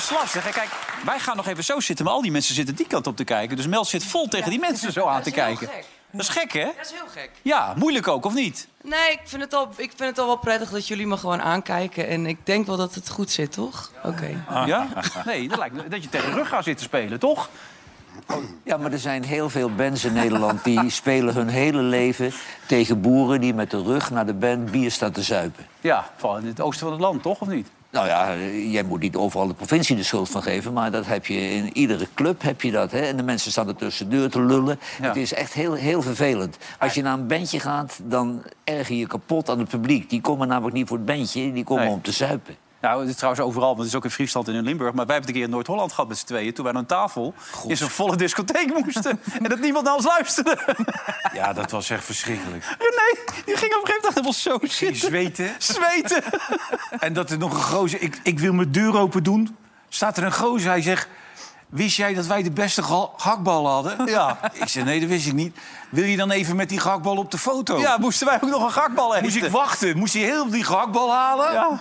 Best lastig. hè. Kijk, wij gaan nog even zo zitten, maar al die mensen zitten die kant op te kijken. Dus Mel zit vol tegen die mensen zo aan te kijken. Dat is gek, hè? Dat is heel gek. Ja, moeilijk ook, of niet? Nee, ik vind, het al, ik vind het al wel prettig dat jullie me gewoon aankijken. En ik denk wel dat het goed zit, toch? Oké. Ja? Nee, dat lijkt me dat je tegen rug gaat zitten spelen, toch? Ja, maar er zijn heel veel bands in Nederland die spelen hun hele leven tegen boeren die met de rug naar de band bier staan te zuipen. Ja, vooral in het oosten van het land, toch, of niet? Nou ja, jij moet niet overal de provincie de schuld van geven, maar dat heb je in iedere club heb je dat. Hè? En de mensen staan er tussendoor te lullen. Ja. Het is echt heel, heel vervelend. Als je naar een bandje gaat, dan erger je kapot aan het publiek. Die komen namelijk niet voor het bandje, die komen Nee. om te zuipen. Nou, het is trouwens overal, want het is ook in Friesland en in Limburg. Maar wij hebben het een keer in Noord-Holland gehad met z'n tweeën... toen wij aan tafel in zo'n volle discotheek moesten. en dat niemand naar ons luisterde. Ja, dat was echt verschrikkelijk. nee, die ging op een gegeven moment helemaal zo zitten. zweten. Zweten. En dat er nog een gozer... Ik, ik wil mijn deur open doen. Staat er een gozer, hij zegt... Wist jij dat wij de beste gehaktballen hadden? Ja. Ik zei, nee, dat wist ik niet. Wil je dan even met die gehaktbal op de foto? Ja, moesten wij ook nog een gakbal eten. Moest ik wachten? Moest hij heel die gehaktbal halen? Ja.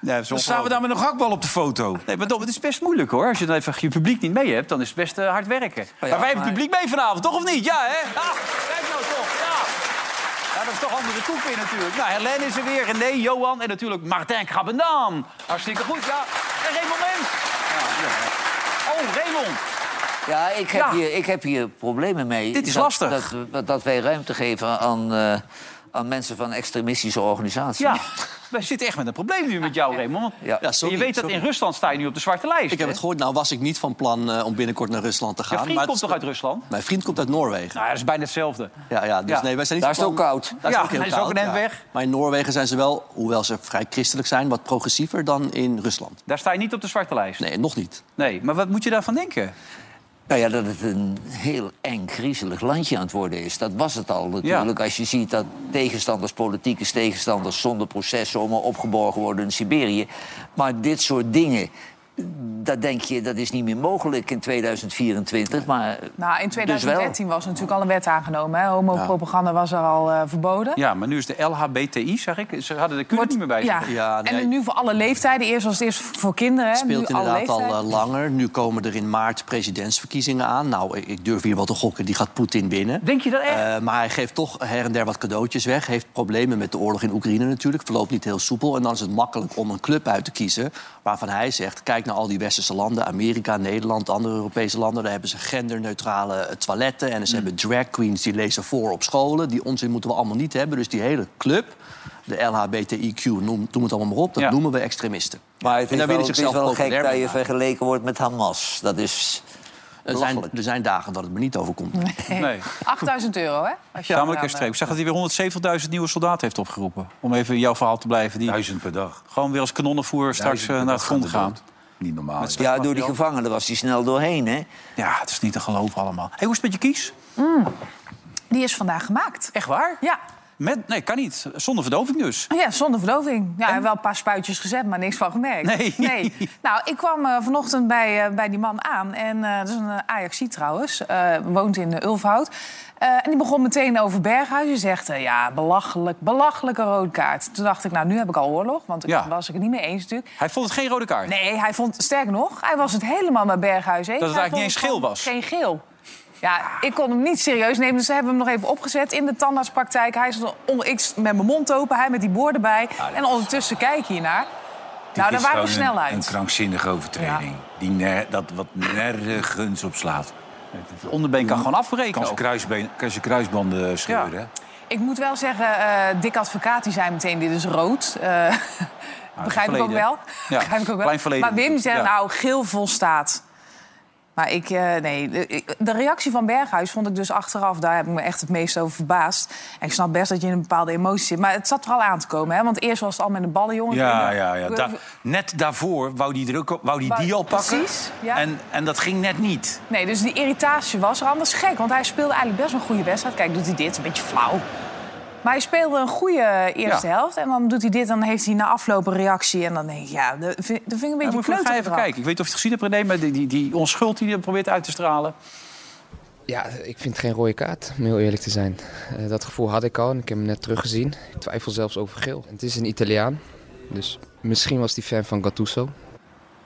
Ja, Dan staan we daar met een gehaktbal op de foto. Nee, maar Dom, het is best moeilijk hoor. Als je dan even je publiek niet mee hebt, dan is het best eh, hard werken. maar wij hebben maar- publiek mee vanavond, toch of niet? Ja, hè? Ja, kijk nou toch, ja. Ja, dat is toch andere koek weer natuurlijk. Nou, Helene is er weer, René, Johan en natuurlijk Martijn Krabbenam. Hartstikke goed, ja. En. Ja, ja. Oh, Raymond. Ja, ik heb, Ja. Hier, ik heb hier problemen mee. Dit is dat, lastig. Dat, dat wij ruimte geven aan, eh, aan mensen van extremistische organisaties. Ja, wij zitten echt met een probleem nu met jou, Raymond. Ja. Ja, En sorry, je weet dat sorry. in Rusland sta je nu op de zwarte lijst. Ik heb hè? het gehoord. Nou was ik niet van plan eh, om binnenkort naar Rusland te gaan. Je vriend maar komt toch uit Rusland? Mijn vriend komt uit Noorwegen. Nou, ja, dat is bijna hetzelfde. Ja, ja, dus Ja. nee, wij zijn niet Daar is het ook koud. Daar Ja, ook heel hij is ook een weg. Maar in Noorwegen zijn ze wel, hoewel ze vrij christelijk zijn... wat progressiever dan in Rusland. Daar sta je niet op de zwarte lijst. Nee, nog niet. Nee, maar wat moet je daarvan denken? Nou ja, dat het een heel eng, griezelig landje aan het worden is. Dat was het al natuurlijk. Als je ziet dat tegenstanders, politieke tegenstanders... zonder proces zomaar opgeborgen worden in Siberië. Maar dit soort dingen, dat denk je, dat is niet meer mogelijk in 2024. Maar Nou, in Dus wel. 2013 was natuurlijk al een wet aangenomen. hè. Homopropaganda was er al eh, verboden. Ja, maar nu is de LHBTI, zeg ik. Ze hadden de Q er Wordt- niet meer bij. ja. Ja, En nu voor alle leeftijden. Eerst was het eerst voor kinderen. Speelt nu inderdaad al eh, langer. Nu komen er in maart presidentsverkiezingen aan. Nou, ik- ik durf hier wel te gokken, die gaat Poetin winnen. Denk je dat echt? Eh, maar hij geeft toch her en der wat cadeautjes weg. Heeft problemen met de oorlog in Oekraïne natuurlijk. Verloopt niet heel soepel. En dan is het makkelijk om een club uit te kiezen... waarvan hij zegt, kijk naar al die westerse landen... Amerika, Nederland, andere Europese landen... daar hebben ze genderneutrale eh, toiletten... en ze hebben drag queens die lezen voor op scholen. Die onzin moeten we allemaal niet hebben. Dus die hele club, de LHBTIQ, noem, noem het allemaal maar op... dat Ja. noemen we extremisten. Maar het En is wel, het is wel gek dat je vergeleken wordt met Hamas. Dat is Er zijn, er zijn dagen dat het me niet overkomt. Nee. 8000 euro, hè? Extreem. Ik zag dat hij weer 170.000 nieuwe soldaten heeft opgeroepen. Om even in jouw verhaal te blijven. Die Duizend per dag. gewoon weer als kanonnenvoer straks eh, naar het front gaan. Niet normaal. Met Ja, door die gevangenen was hij snel doorheen, hè? Ja, het is niet te geloven allemaal. Hey, hoe is het met je kies? Die is vandaag gemaakt. Echt waar? Ja. Met, nee, kan niet. Zonder verdoving dus. Ja, zonder verdoving. Ja, en... wel een paar spuitjes gezet, maar niks van gemerkt. Nee. Nou, ik kwam eh, vanochtend bij, eh, bij die man aan. En eh, dat is een Ajaxie trouwens. woont in Ulfhout. En die begon meteen over Berghuis. Die zegt, ja, belachelijk, belachelijke rode kaart. Toen dacht ik, nou, nu heb ik al oorlog. Want ik Ja. was ik het niet mee eens natuurlijk. Hij vond het geen rode kaart. Nee, hij vond, sterker nog, hij was het helemaal met Berghuis eens. Dat het Hij eigenlijk niet eens geel was. Geen geel. Ja, ik kon hem niet serieus nemen, dus ze hebben hem nog even opgezet in de tandartspraktijk. Hij zat onder, ik met mijn mond open, hij met die boor erbij. en ondertussen kijk je naar. Nou, daar waren we snel Een uit. krankzinnige overtreding. Die ner- dat wat nergens op slaat. Het onderbeen kan gewoon afbreken. Kan zijn, ook. kruisbeen, kan zijn kruisbanden scheuren. Ja. hè? Ik moet wel zeggen, eh Dick Advocaat die zei meteen, dit is rood. Eh, begrijp ik ook wel. Ja, begrijp ik ook wel. klein verleden Maar Wim ja. nou, geel volstaat. Maar ik, eh, nee, de, de reactie van Berghuis vond ik dus achteraf... daar heb ik me echt het meest over verbaasd. En ik snap best dat je in een bepaalde emotie zit. Maar het zat er al aan te komen, hè? Want eerst was het al met een ballenjongen. Ja, ja, ja. Da- net daarvoor wou die, ook, wou die, die al pakken. precies, ja. En, en dat ging net niet. Nee, dus die irritatie was er anders gek. Want hij speelde eigenlijk best wel een goede wedstrijd. Kijk, doet hij dit, een beetje flauw. Maar hij speelde een goede eerste Ja. helft. En dan doet hij dit, dan heeft hij na afloop een reactie. En dan denk ik, ja, dat vind, dat vind ik een Ja, beetje je ga even kijken. Ik weet niet of je het gezien hebt, René, maar die, die, die onschuld die hij probeert uit te stralen. Ja, ik vind het geen rode kaart, om heel eerlijk te zijn. Eh, dat gevoel had ik al en ik heb hem net teruggezien. Ik twijfel zelfs over geel. Het is een Italiaan, dus misschien was hij fan van Gattuso.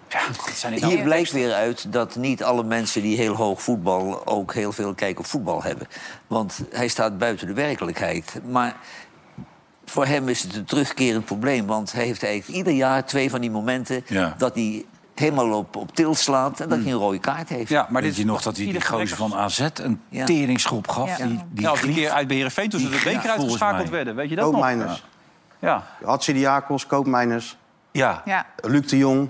Ja, dat zijn niet Hier nou... blijkt weer uit dat niet alle mensen die heel hoog voetbal ook heel veel kijk op voetbal hebben. Want hij staat buiten de werkelijkheid. Maar voor hem is het een terugkerend probleem. Want hij heeft eigenlijk ieder jaar twee van die momenten Ja. dat hij helemaal op, op til slaat en dat hij een rode kaart heeft. Ja, maar dit je nog dat hij die gozer van AZ een Ja. teringschop gaf? Ja. Die, die glief- keer uit Beheerenveen toen ze die de beker uitgeschakeld werden. Weet je dat nog? Koopmijners. Ja. Hatsidiakos, Koopmijners. Ja, Ja. Luc de Jong.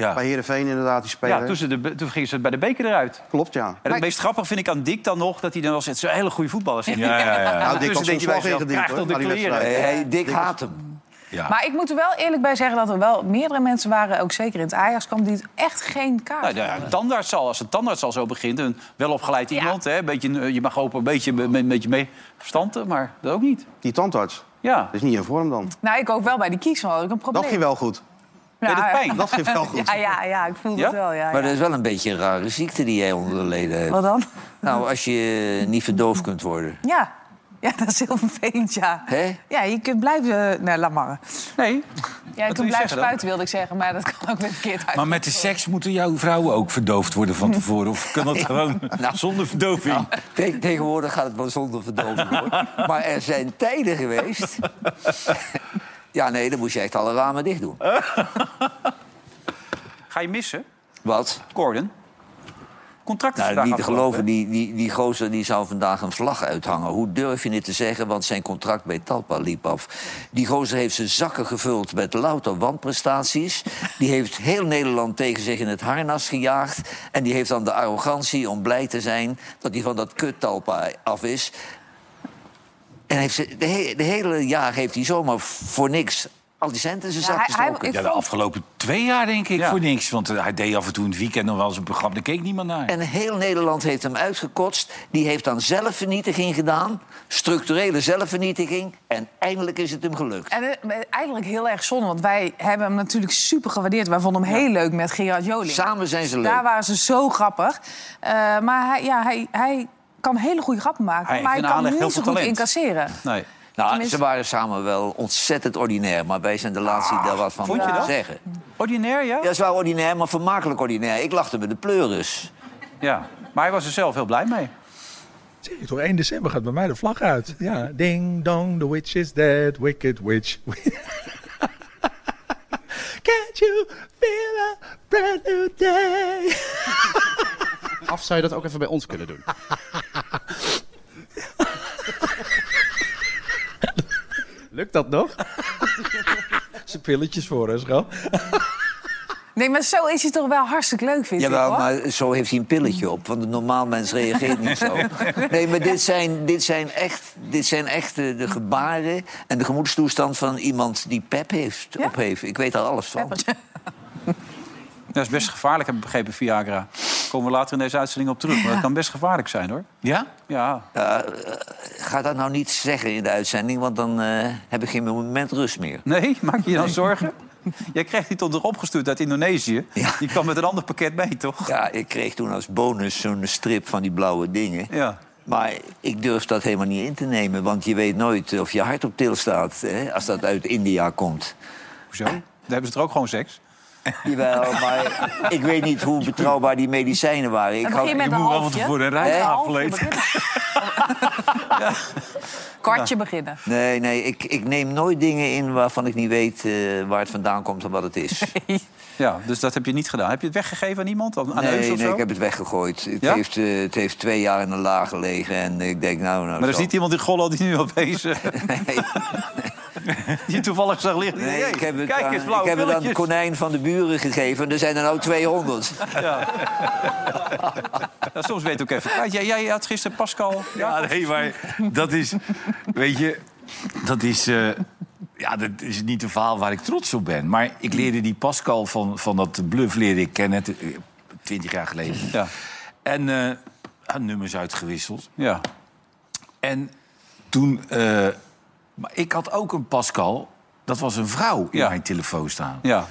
Ja. Bij Heerenveen inderdaad, die speler. Ja, toen, ze de, toen gingen ze bij de beker eruit. Klopt, ja. En het meest grappig vind ik aan Dick dan nog... dat hij dan wel zegt, zo'n hele goede voetballer is. Ja, ja, ja. Nou, Dick bij zo'n slag ingediend, de kleren. hij- Dick haat hem. Ja. Maar ik moet er wel eerlijk bij zeggen dat er wel meerdere mensen waren... ook zeker in het Ajax kwam, die het echt geen kaart Nou, ja, een tandarts zal, als een tandarts al zo begint, een welopgeleid Ja. iemand... Hè, een beetje, eh, je mag hopen een beetje met een beetje mee verstanden, maar dat ook niet. Die tandarts. Ja, Dat is niet in vorm dan. Nou, ik ook wel bij die kies, had ik een probleem. Dat ging wel goed. Deed het Ja, pijn. Dat ging wel goed. Ja, ja, ja, ik voelde Ja? het wel. Ja, Maar ja. dat is wel een beetje een rare ziekte die jij onder de leden hebt. Wat dan? Nou, als je niet verdoofd kunt worden. Ja. ja, dat is heel vervelend, ja. Hè? Ja, je kunt blijven... Nee, laat maar. nee. Ja, je kunt je blijven zeggen dan? spuiten, wilde ik zeggen. Maar dat kan ook weer verkeerd uit. Maar met de seks moeten jouw vrouwen ook verdoofd worden van tevoren? Of kan dat gewoon zonder verdoving? Te- tegenwoordig gaat het wel zonder verdoving hoor. Maar er zijn tijden geweest. Ja, nee, dan moest je echt alle ramen dicht doen. Ga je missen, Wat? Gordon? Contract is Nou, niet te geloven, die, die, die gozer die zou vandaag een vlag uithangen. Hoe durf je dit te zeggen? Want zijn contract bij Talpa liep af. Die gozer heeft zijn zakken gevuld met louter wanprestaties. Die heeft heel Nederland tegen zich in het harnas gejaagd. En die heeft dan de arrogantie om blij te zijn dat hij van dat kut Talpa af is. En heeft ze, de, he- de hele jaar heeft hij zomaar voor niks al die centen in zijn Ja, zak gestoken. Ja, de afgelopen twee jaar denk ik Ja. voor niks. Want eh, hij deed af en toe in het weekend nog wel eens een programma. Daar keek niemand naar. En heel Nederland heeft hem uitgekotst. Die heeft dan zelfvernietiging gedaan. Structurele zelfvernietiging. En eindelijk is het hem gelukt. En eh, eigenlijk heel erg zonde, want wij hebben hem natuurlijk super gewaardeerd. Wij vonden hem heel leuk met Gerard Joling. Samen zijn ze leuk. Daar waren ze zo grappig. Eh, maar hij, ja, hij, hij kan hele goede grappen maken. Hij maar hij kan niet zo goed talent. incasseren. Nee. Nou, Tenminste- ze waren samen wel ontzettend ordinair. Maar wij zijn de laatste die daar wat van moeten zeggen. Ordinair, ja? Ja, ze waren ordinair, maar vermakelijk ordinair. Ik lachte met de pleuris. Ja. Maar hij was er zelf heel blij mee. Zeg je toch, 1 december gaat bij mij de vlag uit. Ja, ding dong, the witch is dead, wicked witch. Can't you feel a brand new day? Af zou je dat ook even bij ons kunnen doen? Lukt dat nog? Zijn pilletjes voor, hè, schat? Nee, maar zo is hij toch wel hartstikke leuk, vind ik. Jawel, maar zo heeft hij een pilletje op. Want een normaal mens reageert niet zo. Nee, maar dit zijn, dit zijn echt, dit zijn echt de, de gebaren en de gemoedstoestand van iemand die pep heeft, op heeft. Ik weet daar alles van. Dat is best gevaarlijk, heb ik begrepen, Viagra. Daar komen we later in deze uitzending op terug. Maar dat kan best gevaarlijk zijn, hoor. Ja? Ja. Ja, eh, ga dat nou niet zeggen in de uitzending, want dan eh, heb ik geen moment rust meer. Nee? Maak je je dan zorgen? Jij kreeg die tot erop gestuurd uit Indonesië. Die kwam met een ander pakket mee, toch? Ja, ik kreeg toen als bonus zo'n strip van die blauwe dingen. Ja. Maar ik durf dat helemaal niet in te nemen, want je weet nooit of je hart op til staat hè, als dat uit India komt. Hoezo? Daar hebben ze er ook gewoon seks? Jawel, maar ik weet niet hoe betrouwbaar die medicijnen waren. Ik begin je moet wel van tevoren een eten. beginnen. Kwartje beginnen. Nee, nee, ik, ik neem nooit dingen in waarvan ik niet weet eh, waar het vandaan komt en wat het is. Ja, dus dat heb je niet gedaan. Heb je het weggegeven aan iemand? Aan aan nee, zo? ik heb het weggegooid. Het, Ja? heeft, eh, het heeft twee jaar in een laag gelegen en ik denk, nou... nou Maar er is niet iemand in Gollo die nu opeens... eh, Nee, die toevallig zag liggen. nee, ik heb het, kijk aan, eens, blauwe ik heb het aan konijn van de buren gegeven. en Er zijn er nou 200. Ja, soms weet ik ook even. Jij, jij had gisteren Pascal... Ja, nee, maar dat is... Weet je, dat is... eh, ja, dat is niet een verhaal waar ik trots op ben. Maar ik leerde die Pascal van, van dat bluff leerde ik kennen... eh, twintig jaar geleden. Ja. En eh, nummers uitgewisseld. Ja. En toen... eh, maar ik had ook een Pascal... Dat was een vrouw in Ja. mijn telefoon staan. Ja.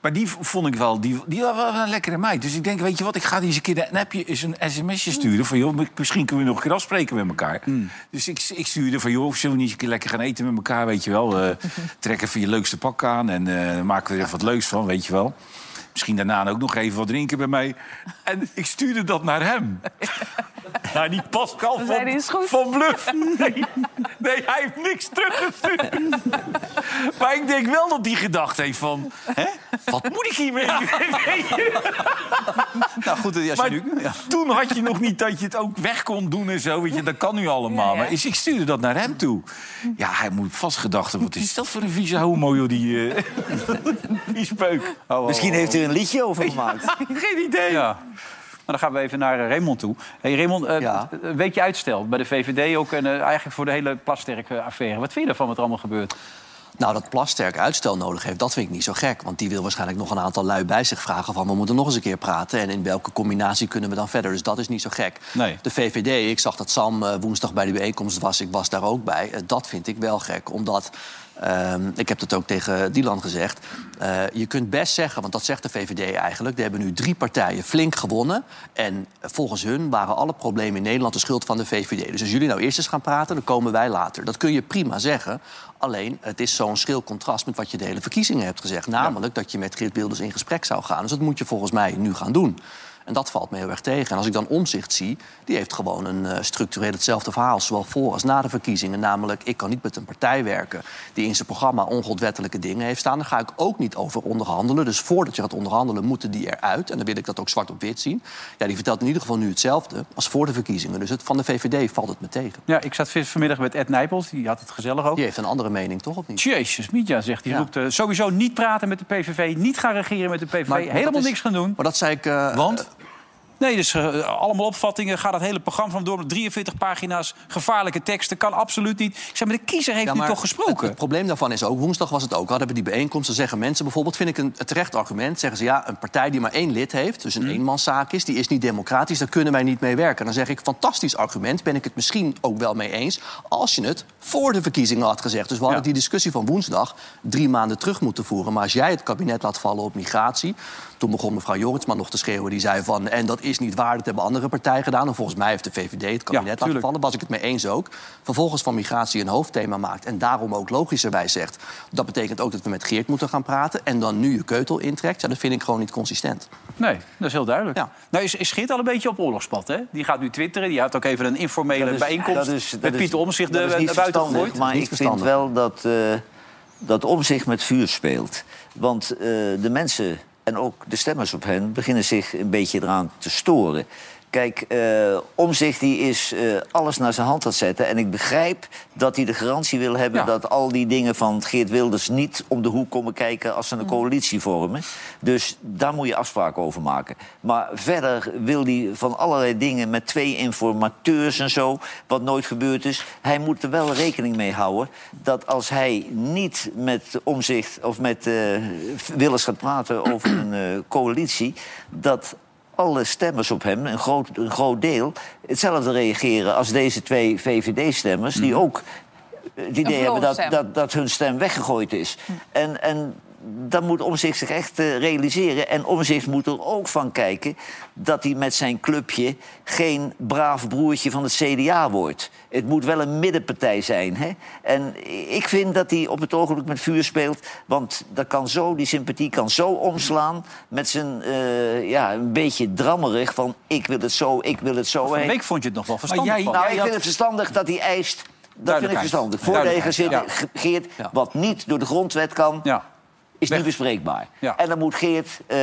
Maar die v- vond ik wel, die, die was wel een lekkere meid. Dus ik denk, weet je wat, ik ga die eens een keer een appje, eens een sms'je sturen. Van joh, misschien kunnen we nog een keer afspreken met elkaar. Dus ik, ik stuurde van joh, zullen we niet eens een keer lekker gaan eten met elkaar, weet je wel. Eh, trek even je leukste pak aan en eh maken we er even wat leuks van, weet je wel. Misschien daarna ook nog even wat drinken bij mij. En ik stuurde dat naar hem. Naar die Pascal hij, van, goed. van Bluff. Nee, nee, hij heeft niks teruggestuurd. Maar ik denk wel dat hij gedacht heeft van... Hè? Wat moet ik hiermee? Weet je? Nou goed, als je Maar nu... Ja. toen had je nog niet dat je het ook weg kon doen en zo. Weet je, dat kan nu allemaal. Ja, ja. Maar is- ik stuurde dat naar hem toe. Ja, hij moet vast gedacht hebben... wat is dat voor een vieze homo, joh, die, eh, die speuk. Oh, oh, Misschien oh, heeft hij er een liedje over gemaakt. Geen idee. Ja. Maar dan gaan we even naar eh, Raymond toe. Hey, Raymond, eh, Ja. een weekje uitstel bij de VVD ook... en eh, eigenlijk voor de hele Plasterk-affaire. Wat vind je ervan wat er allemaal gebeurt? Nou, dat Plasterk uitstel nodig heeft, dat vind ik niet zo gek. Want die wil waarschijnlijk nog een aantal lui bij zich vragen... van we moeten nog eens een keer praten en in welke combinatie kunnen we dan verder. Dus dat is niet zo gek. Nee. De VVD, ik zag dat Sam eh, woensdag bij de bijeenkomst was, ik was daar ook bij. Eh, dat vind ik wel gek, omdat... ehm, ik heb dat ook tegen Dylan gezegd. eh, je kunt best zeggen, want dat zegt de VVD eigenlijk... er hebben nu drie partijen flink gewonnen. En volgens hun waren alle problemen in Nederland de schuld van de VVD. Dus als jullie nou eerst eens gaan praten, dan komen wij later. Dat kun je prima zeggen. Alleen, het is zo'n schril contrast met wat je de hele verkiezingen hebt gezegd. Namelijk dat je met Geert Wilders in gesprek zou gaan. Dus dat moet je volgens mij nu gaan doen. En dat valt me heel erg tegen. En als ik dan omzicht zie, die heeft gewoon een eh, structureel hetzelfde verhaal, zowel voor als na de verkiezingen. Namelijk, ik kan niet met een partij werken die in zijn programma ongodwettelijke dingen heeft staan. Daar ga ik ook niet over onderhandelen. Dus voordat je gaat onderhandelen, moeten die eruit. En dan wil ik dat ook zwart op wit zien. Ja, die vertelt in ieder geval nu hetzelfde als voor de verkiezingen. Dus het, van de VVD valt het me tegen. Ja, ik zat vanmiddag met Ed Nijpels. Die had het gezellig ook. Die heeft een andere mening, toch? Of niet? Jezus, Mietja zegt, die Ja. roept eh, sowieso niet praten met de PVV... niet gaan regeren met de PVV, Maar- helemaal niks gaan doen. Maar dat zei ik. eh, Want? Nee, dus eh, allemaal opvattingen. Gaat het hele programma van door met 43 pagina's. Gevaarlijke teksten. Kan absoluut niet. Ik zeg, maar de kiezer heeft Ja, nu toch gesproken? Het, het probleem daarvan is ook, woensdag was het ook, hadden we die bijeenkomst. Dan zeggen mensen bijvoorbeeld, vind ik een een terecht argument. Zeggen ze ja, een partij die maar één lid heeft, dus een Mhm. eenmanszaak is, die is niet democratisch, daar kunnen wij niet mee werken. Dan zeg ik, fantastisch argument, ben ik het misschien ook wel mee eens. Als je het voor de verkiezingen had gezegd. Dus we hadden die discussie van woensdag drie maanden terug moeten voeren. Maar als jij het kabinet laat vallen op migratie. Toen begon mevrouw Joritsma nog te schreeuwen. Die zei van, en dat is niet waar, dat hebben andere partijen gedaan. En volgens mij heeft de VVD het kabinet laten tuurlijk. vallen. Was ik het mee eens ook. Vervolgens van migratie een hoofdthema maakt. En daarom ook logischerwijs zegt... dat betekent ook dat we met Geert moeten gaan praten. En dan nu je keutel intrekt. Ja, dat vind ik gewoon niet consistent. Nee, dat is heel duidelijk. Nou is, is Geert al een beetje op oorlogspad, hè? Die gaat nu twitteren. Die had ook even een informele Dat is- bijeenkomst dat is- dat met is- Pieter naar buiten gegooid. Maar ik vind wel dat, eh dat Omzicht met vuur speelt. Want eh, de mensen en ook de stemmers op hen beginnen zich een beetje eraan te storen. Kijk, eh Omzicht die is eh, alles naar zijn hand aan het zetten. En ik begrijp dat hij de garantie wil hebben... dat al die dingen van Geert Wilders niet om de hoek komen kijken... als ze een coalitie vormen. Dus daar moet je afspraken over maken. Maar verder wil hij van allerlei dingen met twee informateurs en zo... wat nooit gebeurd is. Hij moet er wel rekening mee houden... dat als hij niet met Omzicht of met eh Wilders gaat praten over een coalitie... dat alle stemmers op hem, een groot, een groot deel, hetzelfde reageren als deze twee VVD-stemmers, die ook het idee hebben dat, dat, dat hun stem weggegooid is. En, en dan moet Omzicht zich echt eh, realiseren. En Omzicht moet er ook van kijken dat hij met zijn clubje geen braaf broertje van het CDA wordt. Het moet wel een middenpartij zijn. Hè? En ik vind dat hij op het ogenblik met vuur speelt. Want dat kan zo, die sympathie kan zo omslaan met zijn eh, ja, een beetje drammerig van ik wil het zo, ik wil het zo. Van week vond je het nog wel verstandig. nou, ik vind het verstandig dat hij eist. Dat vind ik verstandig. Voor de zit ja. Ge- Geert, wat niet door de grondwet kan, is niet bespreekbaar. En dan moet Geert eh,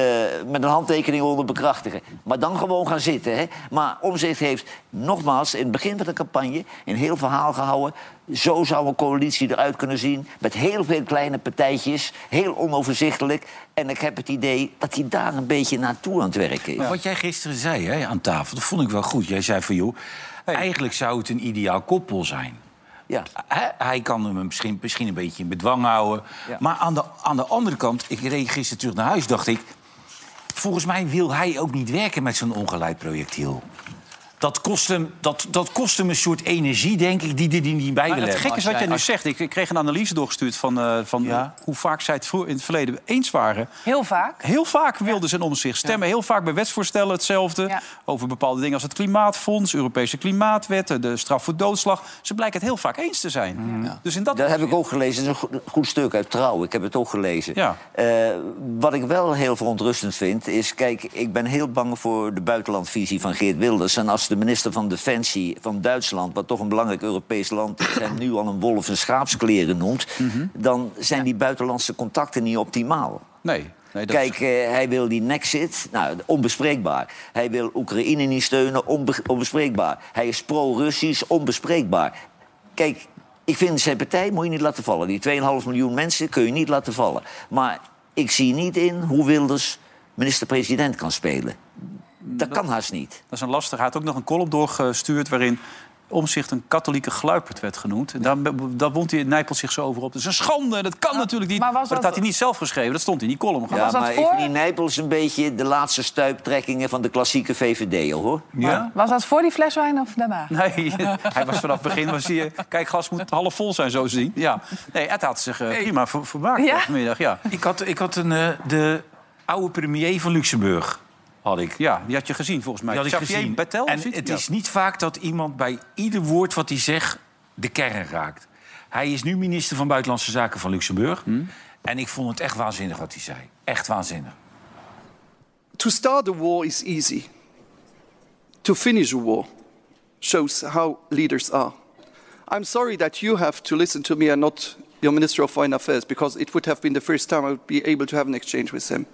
met een handtekening onder bekrachtigen. Maar dan gewoon gaan zitten. Hè. Maar Omzicht heeft nogmaals in het begin van de campagne een heel verhaal gehouden. Zo zou een coalitie eruit kunnen zien. Met heel veel kleine partijtjes. Heel onoverzichtelijk. En ik heb het idee dat hij daar een beetje naartoe aan het werken is. Wat jij gisteren zei hè, aan tafel, dat vond ik wel goed. Jij zei van, joh, eigenlijk zou het een ideaal koppel zijn. Ja. Hij, hij kan hem misschien, misschien een beetje in bedwang houden. Ja. Maar aan de, aan de andere kant, ik reed gisteren terug naar huis, dacht ik... volgens mij wil hij ook niet werken met zo'n ongeleid projectiel. Dat kost, hem, dat, dat kost hem een soort energie, denk ik, die hij er niet bij Maar wil het gekke is wat jij nu zegt. Ik, ik kreeg een analyse doorgestuurd van, eh, van hoe vaak zij het vroeger in het verleden eens waren. Heel vaak. Heel vaak wilden ze om zich stemmen. Heel vaak bij wetsvoorstellen hetzelfde. Over bepaalde dingen als het Klimaatfonds, Europese Klimaatwetten, de straf voor doodslag. Ze blijken het heel vaak eens te zijn. Dus in dat Dat heb ik ook gelezen. Dat is een goed, goed stuk uit Trouw. Ik heb het ook gelezen. Ja. Eh, wat ik wel heel verontrustend vind, is... Kijk, ik ben heel bang voor de buitenlandvisie van Geert Wilders. En als de minister van Defensie van Duitsland... wat toch een belangrijk Europees land is... en nu al een wolf en schaapskleren noemt... dan zijn die buitenlandse contacten niet optimaal. Nee. nee dat Kijk, eh, hij wil die Nexit, nou, onbespreekbaar. Hij wil Oekraïne niet steunen, onbe- onbespreekbaar. Hij is pro-Russisch, onbespreekbaar. Kijk, ik vind zijn partij moet je niet laten vallen. Die 2,5 miljoen mensen kun je niet laten vallen. Maar ik zie niet in hoe Wilders minister-president kan spelen. Dat kan haast niet. Dat is een lastig. Hij had ook nog een column doorgestuurd waarin Omzicht een katholieke gluiperd werd genoemd. En daar, daar wond hij, nijpelt zich zo over op. Dat is een schande, dat kan natuurlijk niet. Maar, was dat dat- had hij niet zelf geschreven, dat stond in die column. gewoon. Ja, maar ik vind die Nijpels een beetje de laatste stuiptrekkingen van de klassieke VVD, hoor. Ja? Was dat voor die fles wijn of daarna? Nee, hij was vanaf het begin. Was hij, kijk, glas moet half vol zijn, zo zien. Ja. Nee, het had zich eh, prima ver- vermaakt Ja? vanmiddag. Ja. Ik had, ik had een, eh, de oude premier van Luxemburg. Had ik. Ja, die had je gezien volgens mij. Die had ik Xavier gezien. Bettel, en het ja. is niet vaak dat iemand bij ieder woord wat hij zegt de kern raakt. Hij is nu minister van Buitenlandse Zaken van Luxemburg. Hm? En ik vond het echt waanzinnig wat hij zei. Echt waanzinnig. To start a war is easy. To finish a war shows how leaders are. I'm sorry that you have to listen to me and not your Minister of Foreign Affairs, because it would have been the first time I would be able to have an exchange with him.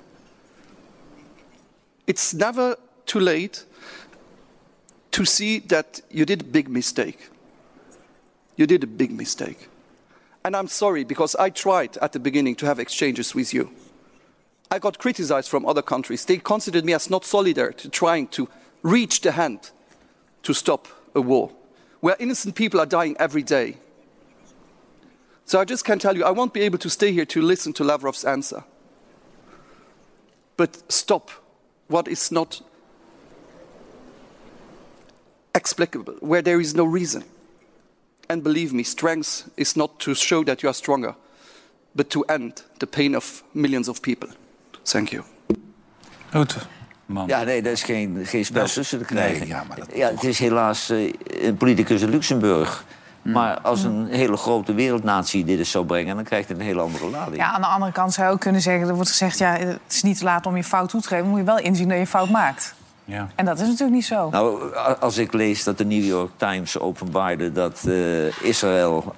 It's never too late to see that you did a big mistake. You did a big mistake. And I'm sorry because I tried at the beginning to have exchanges with you. I got criticized from other countries. They considered me as not solidar to trying to reach the hand to stop a war where innocent people are dying every day. So I just can tell you, I won't be able to stay here to listen to Lavrov's answer. But stop what is not explicable, where there is no reason. And believe me, strength is not to show that you are stronger, but to end the pain of millions of people. Thank you. Goed, man. Ja, nee, daar is geen, geen spel Dat is- tussen te nee, krijgen. ja, maar dat- ja, het is helaas eh, een politicus in Luxemburg. Hmm. Maar als een hele grote wereldnatie dit eens zou brengen... dan krijgt het een hele andere lading. Ja, aan de andere kant zou je ook kunnen zeggen... er wordt gezegd, ja, het is niet te laat om je fout toe te geven... moet je wel inzien dat je fout maakt. Ja. En dat is natuurlijk niet zo. Nou, als ik lees dat de New York Times openbaarde... dat eh, Israël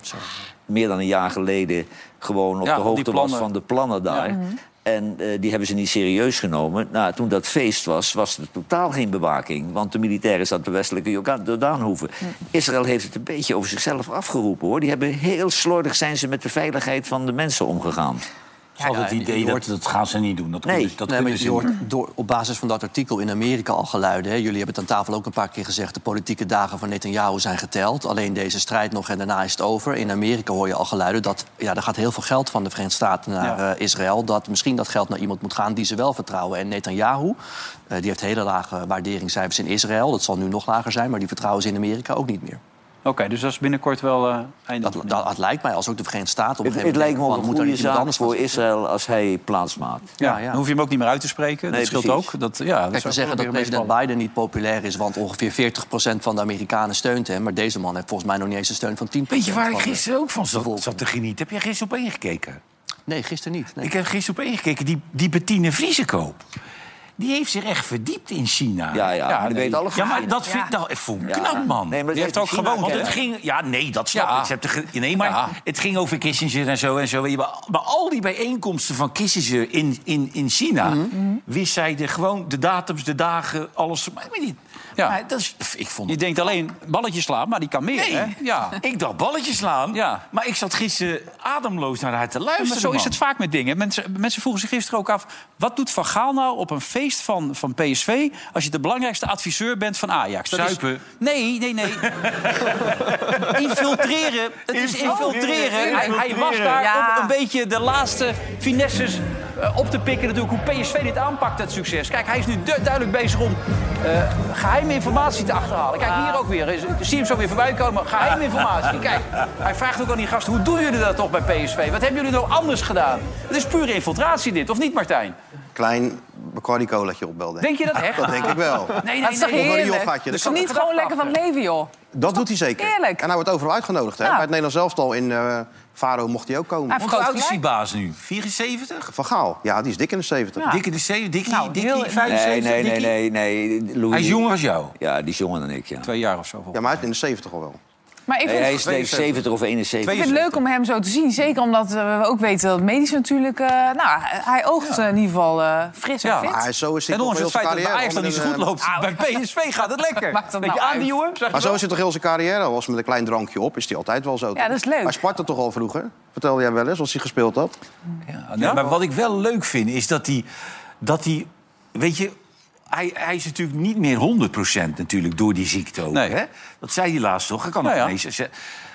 meer dan een jaar geleden... gewoon op Ja, de hoogte was van de plannen daar... Mhm. En eh, die hebben ze niet serieus genomen. Nou, toen dat feest was, was er totaal geen bewaking. Want de militairen zaten de westelijke Jorda- Jordaanhoeven. Israël heeft het een beetje over zichzelf afgeroepen, hoor. Die hebben heel slordig zijn ze met de veiligheid van de mensen omgegaan. Ze hadden het idee dat hoort- dat gaan ze niet doen. Dat Nee. dat nee, maar kunnen je ze hoort niet. door, op basis van dat artikel in Amerika al geluiden. Hè. Jullie hebben het aan tafel ook een paar keer gezegd... de politieke dagen van Netanyahu zijn geteld. Alleen deze strijd nog en daarna is het over. In Amerika hoor je al geluiden dat... Ja, er gaat heel veel geld van de Verenigde Staten naar Ja. eh, Israël. Dat misschien dat geld naar iemand moet gaan die ze wel vertrouwen. En Netanyahu, eh, die heeft hele lage waarderingscijfers in Israël. Dat zal nu nog lager zijn, maar die vertrouwen ze in Amerika ook niet meer. Oké, dus dat is binnenkort wel eh einde. Dat, dat, het lijkt mij, als ook de Verenigde Staten... op een Het, gegeven het lijkt me moment ook een goede zaak anders voor Israël als hij plaatsmaakt. ja, ja, ja. Dan hoef je hem ook niet meer uit te spreken. Nee, dat scheelt precies. ook. Dat, ja, dat Kijk, we zeggen dat president. Biden niet populair is... want ongeveer 40% van de Amerikanen steunt hem. Maar deze man heeft volgens mij nog niet eens een steun van 10%. Weet je waar ik gisteren ook van zat, zat te genieten? Heb jij gisteren op één gekeken? Nee, gisteren niet. Nee. Ik heb gisteren op één gekeken. Die, die Bettine Vriesekoop. Die heeft zich echt verdiept in China. Ja, ja, die weet alle Ja, maar dat vind ik nou voor knap, man. Nee, maar Die heeft ook China gewoond, Want het ging, ja, nee, dat snap Ja. ik. Ze ge- nee, maar Ja. het ging over Kissinger en zo en zo. weet je, Maar, al die bijeenkomsten van Kissinger in, in, in China... Wist zij de, gewoon de datums, de dagen, alles. Maar, ik weet niet. Ja. Maar dat is, ik vond Je denkt alleen balletjes slaan, maar die kan meer, Nee, hè? Ja. ik dacht balletjes slaan. Ja. Maar ik zat gisteren ademloos naar haar te luisteren. maar zo is het vaak met dingen. Mensen, mensen vroegen zich gisteren ook af... wat doet Van Gaal nou op een feest van, van PSV... als je de belangrijkste adviseur bent van Ajax? Dat is- nee, nee, nee. infiltreren. Het is infiltreren. Hij, hij was daar Ja. om een beetje de laatste finesses op te pikken... natuurlijk hoe PSV dit aanpakt, het succes. Kijk, hij is nu du- duidelijk bezig om eh, geheime informatie te achterhalen. Kijk, hier ook weer. Ik zie hem zo weer voorbij komen. Geheime informatie. Kijk, hij vraagt ook aan die gasten... hoe doen jullie dat toch bij PSV? Wat hebben jullie nou anders gedaan? Het is pure infiltratie dit, of niet, Martijn? Klein Bacardi colaatje opbelden. Denk je dat echt? Dat denk ik wel. Nee, Dat nee, is toch nee. Of een heerlijk? Dus dat niet gewoon lekker van het leven, joh. Dat doet hij zeker. Heerlijk. En hij wordt overal uitgenodigd. Hè? Ja. Bij het Nederlands elftal in eh Faro mocht hij ook komen. Hij Hoe oud is die baas nu? 74? Van Gaal, ja, die is dik in de 70. Ja. Dikke de 7? Dikkie, Nou, Dikkie, heel- 75? Nee, nee, nee, nee, nee. Louis, Hij is jonger als jou. Ja, die is jonger dan ik, ja. Twee jaar of zo. Ja, maar hij is in de 70 al wel. Maar ik Nee, vind, hij is nee, 70 of 71. ik vind het leuk om hem zo te zien. Zeker omdat eh, we ook weten dat medisch natuurlijk... eh, nou, hij oogt eh, in ieder geval eh, fris en Ja. fit. Maar hij is zo is hij En ondanks heel het zijn feit dat bij carrière. Ajax dan niet zo goed loopt... bij PSV gaat het lekker. Maakt dat nou aan die jongen? Maar zo is het toch heel zijn carrière al. Was met een klein drankje op, is hij altijd wel zo. Ja, dat is leuk. Hij spartte toch al vroeger? Vertelde jij wel eens als hij gespeeld had? Ja, nee, Maar wat ik wel leuk vind, is dat hij... Dat hij weet je, hij, hij is natuurlijk niet meer 100% natuurlijk door die ziekte ook. Nee. Hè? Dat zei hij laatst toch? Ik kan Nou ja. ineens zeggen.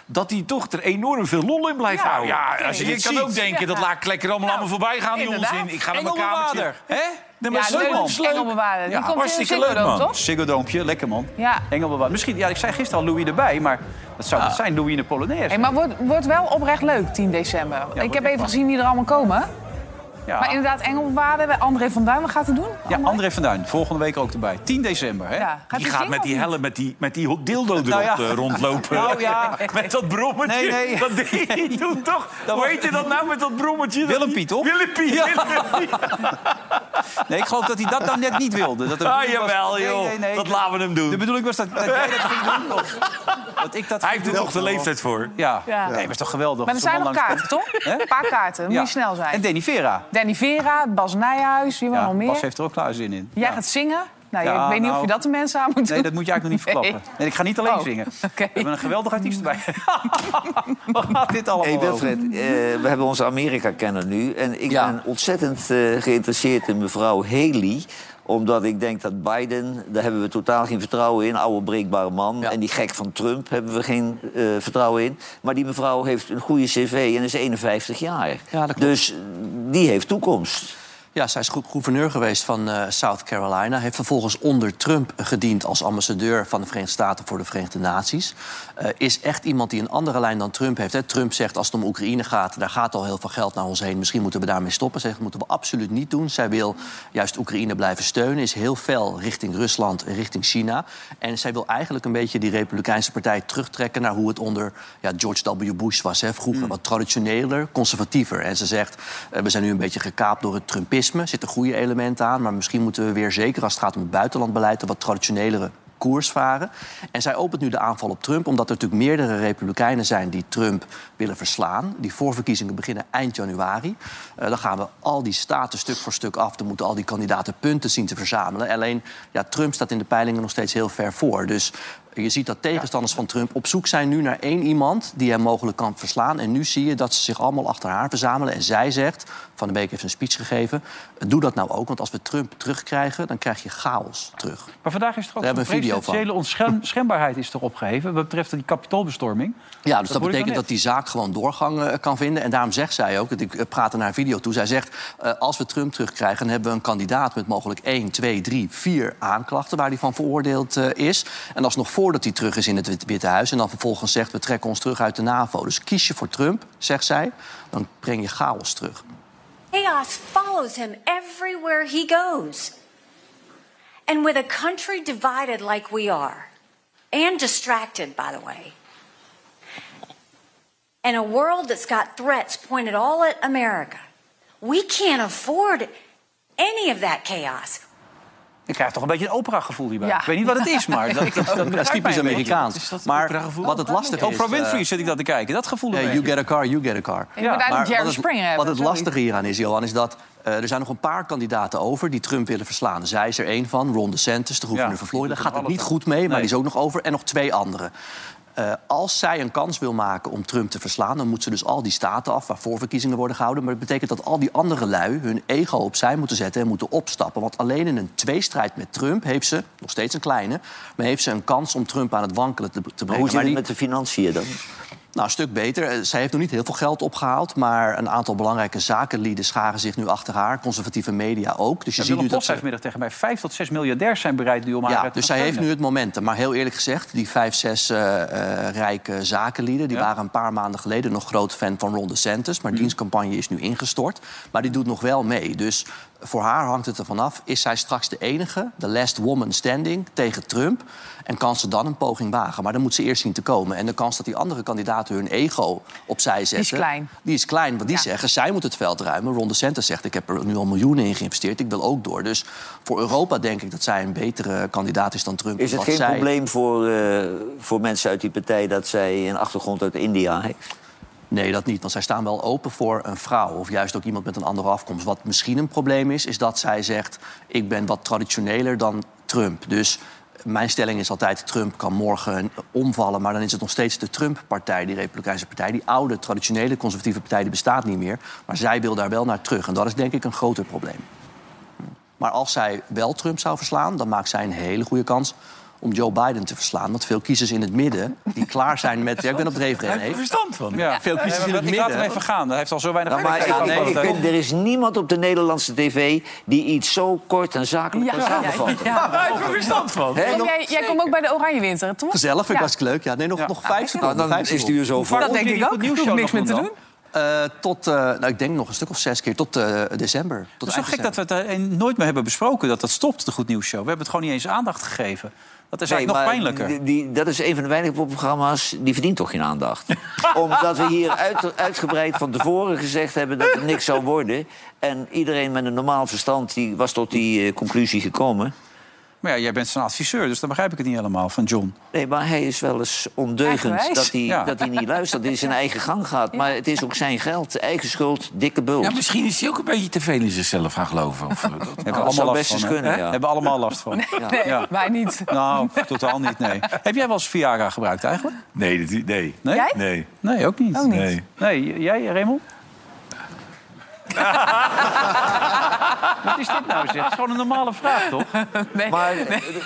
Dat hij toch er enorm veel lol in blijft Ja, houden. Ja, als je je dit kan ziet. ook denken, dat laat ik lekker allemaal aan me voorbij gaan, die inderdaad. onzin. Ik ga naar mijn Engelbewaarder, kamertje. hè? Nee, maar Ja, is leuk. Engelbewaarder. Die Ja, komt hartstikke leuk, man. toch? Lekker man. Ja. Engelbewaarder. Misschien, ja, ik zei gisteren al Louis erbij, maar dat zou het zijn, Louis in de Polonaise. Hey, maar wordt, wordt wel oprecht leuk, 10 december. ik heb even gezien wie er allemaal komen. Ja. Maar inderdaad, Engelbewaarder, André van Duin, wat gaat hij doen? ja, André van Duin, volgende week ook erbij. 10 december, hè? Ja. Gaat Die gaat met die helm, met die, met die dildo erop Nou ja. eh, rondlopen. Nou ja. Met dat brommetje. Nee, nee. Dat deed hij toen toch? Dat Hoe was- heet je dat nou met dat brommetje? Willempie, toch? Willempie. Ja. Willempie. Nee, ik geloof dat hij dat dan net niet wilde. Dat Ah, was- jawel, Nee, joh. nee, nee. Dat laten we hem doen. De bedoeling was dat, dat jij dat ging doen. Of dat ik dat Hij heeft er nog de leeftijd voor. Ja. Ja. Nee, maar is toch geweldig. Maar er zijn nog kaarten, toch? Een paar kaarten, dan moet je snel zijn. En Danny Vera. Danny Vera, Bas Nijhuis, wie wil Ja, nog meer? Bas heeft er ook klaar zin in. Jij gaat zingen. Nou, Ja, ik weet niet of nou, je dat de mensen aan moet doen. Nee, dat moet je eigenlijk nog niet Nee. verklappen. Nee, ik ga niet alleen Oh, zingen. We hebben een geweldig artiest bij. Waar gaat dit allemaal Hey over? Wilfred, eh, we hebben onze Amerika-kenner nu. En ik ben ontzettend eh, geïnteresseerd in mevrouw Haley omdat ik denk dat Biden, daar hebben we totaal geen vertrouwen in. Oude breekbare man. En die gek van Trump hebben we geen eh, vertrouwen in. Maar die mevrouw heeft een goede cv en is 51 jaar. dus die heeft toekomst. Ja, zij is gou- gouverneur geweest van eh, South Carolina. Heeft vervolgens onder Trump gediend als ambassadeur van de Verenigde Staten voor de Verenigde Naties. Eh, is echt iemand die een andere lijn dan Trump heeft. Hè. Trump zegt als het om Oekraïne gaat, daar gaat al heel veel geld naar ons heen. Misschien moeten we daarmee stoppen. Zij zegt, dat moeten we absoluut niet doen. Zij wil juist Oekraïne blijven steunen. Is heel fel richting Rusland en richting China. En zij wil eigenlijk een beetje die Republikeinse partij terugtrekken naar hoe het onder ja, George W. Bush was. Hè. Vroeger wat traditioneler, conservatiever. En ze zegt, eh, we zijn nu een beetje gekaapt door het Trumpisme. Er zitten goede elementen aan. Maar misschien moeten we weer, zeker als het gaat om het buitenlandbeleid... een wat traditionelere koers varen. En zij opent nu de aanval op Trump... omdat er natuurlijk meerdere republikeinen zijn die Trump willen verslaan. Die voorverkiezingen beginnen eind januari. Eh, dan gaan we al die staten stuk voor stuk af. Dan moeten al die kandidaten punten zien te verzamelen. Alleen, ja, Trump staat in de peilingen nog steeds heel ver voor. Dus je ziet dat tegenstanders van Trump op zoek zijn nu naar één iemand... die hem mogelijk kan verslaan. En nu zie je dat ze zich allemaal achter haar verzamelen. En zij zegt, Van de Beek heeft een speech gegeven... doe dat nou ook, want als we Trump terugkrijgen... dan krijg je chaos terug. Maar vandaag is er ook Daar een presidentiële onschendbaarheid is toch opgeheven... wat betreft die kapitoolbestorming. Ja, dus dat, betekent dat die zaak gewoon doorgang eh, kan vinden. En daarom zegt zij ook, ik eh, praatte naar een video toe... zij zegt, eh, als we Trump terugkrijgen... dan hebben we een kandidaat met mogelijk 1, 2, 3, 4 aanklachten... waar hij van veroordeeld is. En is nog voordat hij terug is in het Wit- Witte Huis. En dan vervolgens zegt, we trekken ons terug uit de NAVO. Dus kies je voor Trump, zegt zij, dan breng je chaos terug. Chaos follows him everywhere he goes. And with a country divided like we are, and distracted, by the way, and a world that's got threats pointed all at America, we can't afford any of that chaos. Ik krijg toch een beetje een opera-gevoel hierbij. Ja. Ik weet niet wat het is, maar dat, dat, dat, Dat is typisch Amerikaans. Maar wat het lastige is... Oprah Winfrey eh, zit ik dat te kijken. Dat gevoel heb you get a car, you get a car. Maar Jerry wat het, Springer hebben, Wat het lastige hieraan is, Johan, is dat eh, er zijn nog een paar kandidaten over die Trump willen verslaan. Zij is er één van, Ron DeSantis, de gouverneur Ja, van Florida. Gaat het niet goed mee, maar Nee. die is ook nog over. En nog twee anderen. Eh, als zij een kans wil maken om Trump te verslaan... dan moet ze dus al die staten af waar voorverkiezingen worden gehouden. Maar dat betekent dat al die andere lui hun ego opzij moeten zetten... en moeten opstappen. Want alleen in een tweestrijd met Trump heeft ze, nog steeds een kleine... maar heeft ze een kans om Trump aan het wankelen te, te Maar brengen. hoe zit het met de financiën dan? Nou, een stuk beter. Eh, Zij heeft nog niet heel veel geld opgehaald... maar een aantal belangrijke zakenlieden scharen zich nu achter haar. Conservatieve media ook. Dus je Ja, ziet nu dat ze... vanmiddag tegen mij... vijf tot zes miljardairs zijn bereid nu om haar Ja, te dus gaan zij heeft nu het momentum. Maar heel eerlijk gezegd, die vijf, zes eh, eh, rijke zakenlieden... die waren een paar maanden geleden nog groot fan van Ron DeSantis. Maar Mhm. dienstcampagne is nu ingestort. Maar die doet nog wel mee. Dus voor haar hangt het ervan af. Is zij straks de enige, de last woman standing, tegen Trump? En kan ze dan een poging wagen? Maar dan moet ze eerst zien te komen. En de kans dat die andere kandidaten hun ego opzij zetten... klein. Die is klein, want die zeggen, zij moet het veld ruimen. Ron DeSantis zegt, ik heb er nu al miljoenen in geïnvesteerd. Ik wil ook door. Dus voor Europa denk ik dat zij een betere kandidaat is dan Trump. Is het geen zij- probleem voor, eh, voor mensen uit die partij dat zij een achtergrond uit India heeft? Nee, dat niet. Want zij staan wel open voor een vrouw. Of juist ook iemand met een andere afkomst. Wat misschien een probleem is, is dat zij zegt... ik ben wat traditioneler dan Trump. Dus mijn stelling is altijd... Trump kan morgen omvallen... maar dan is het nog steeds de Trump-partij, die Republikeinse partij. Die oude, traditionele, conservatieve partij, die bestaat niet meer. Maar zij wil daar wel naar terug. En dat is denk ik een groter probleem. Maar als zij wel Trump zou verslaan... dan maakt zij een hele goede kans om Joe Biden te verslaan. Want veel kiezers in het midden die klaar zijn met... Ja, ik ben op Hij dreefrennen. heeft er verstand van. Ja. Veel kiezers in het Ik laat hem midden. even gaan. Hij heeft al zo weinig... Maar ik, Ja, nee, ik dat- vind, er is niemand op de Nederlandse tv die iets zo kort en zakelijk kan samenvatten. Hij heeft er verstand van. Nog- jij, jij komt ook bij de Oranje Winter, toch? Gezellig, vind ik Ja. hartstikke leuk. Ja, nee, nog, nog vijf seconden. Nou, dan vijf is die er zo vol. Dat denk ik ook. Ik hoef niks meer te doen. Eh, tot, eh, nou, ik denk nog een stuk of zes keer, tot eh, december. Tot Het is zo gek dat we het nooit meer hebben besproken dat dat stopt, de Goed Nieuws Show. We hebben het gewoon niet eens aandacht gegeven. Dat is eigenlijk nog pijnlijker. Die, die- dat is een van de weinige programma's die verdient toch geen aandacht. Omdat we hier uit, uitgebreid van tevoren gezegd hebben dat het niks zou worden. En iedereen met een normaal verstand die was tot die eh, conclusie gekomen. Maar ja, jij bent zijn adviseur, dus dan begrijp ik het niet helemaal van John. Nee, maar hij is wel eens ondeugend dat hij, Ja. dat hij niet luistert. Dat hij zijn eigen gang gaat. Maar het is ook zijn geld. Eigen schuld, dikke bult. Ja, misschien is hij ook een beetje te veel in zichzelf gaan geloven. Of, dat- Hebben dat allemaal zou last best van, kunnen, ja. Hebben allemaal last van. Nee, Ja. wij niet. Nou, totaal niet, nee. Heb jij wel eens Viagra gebruikt eigenlijk? Nee, dat- nee. Nee? Jij? Nee. Nee, ook niet. Ook niet. Nee. Nee, jij, Raymond? Wat is dit nou zeg? Het is gewoon een normale vraag, toch? Nee. Maar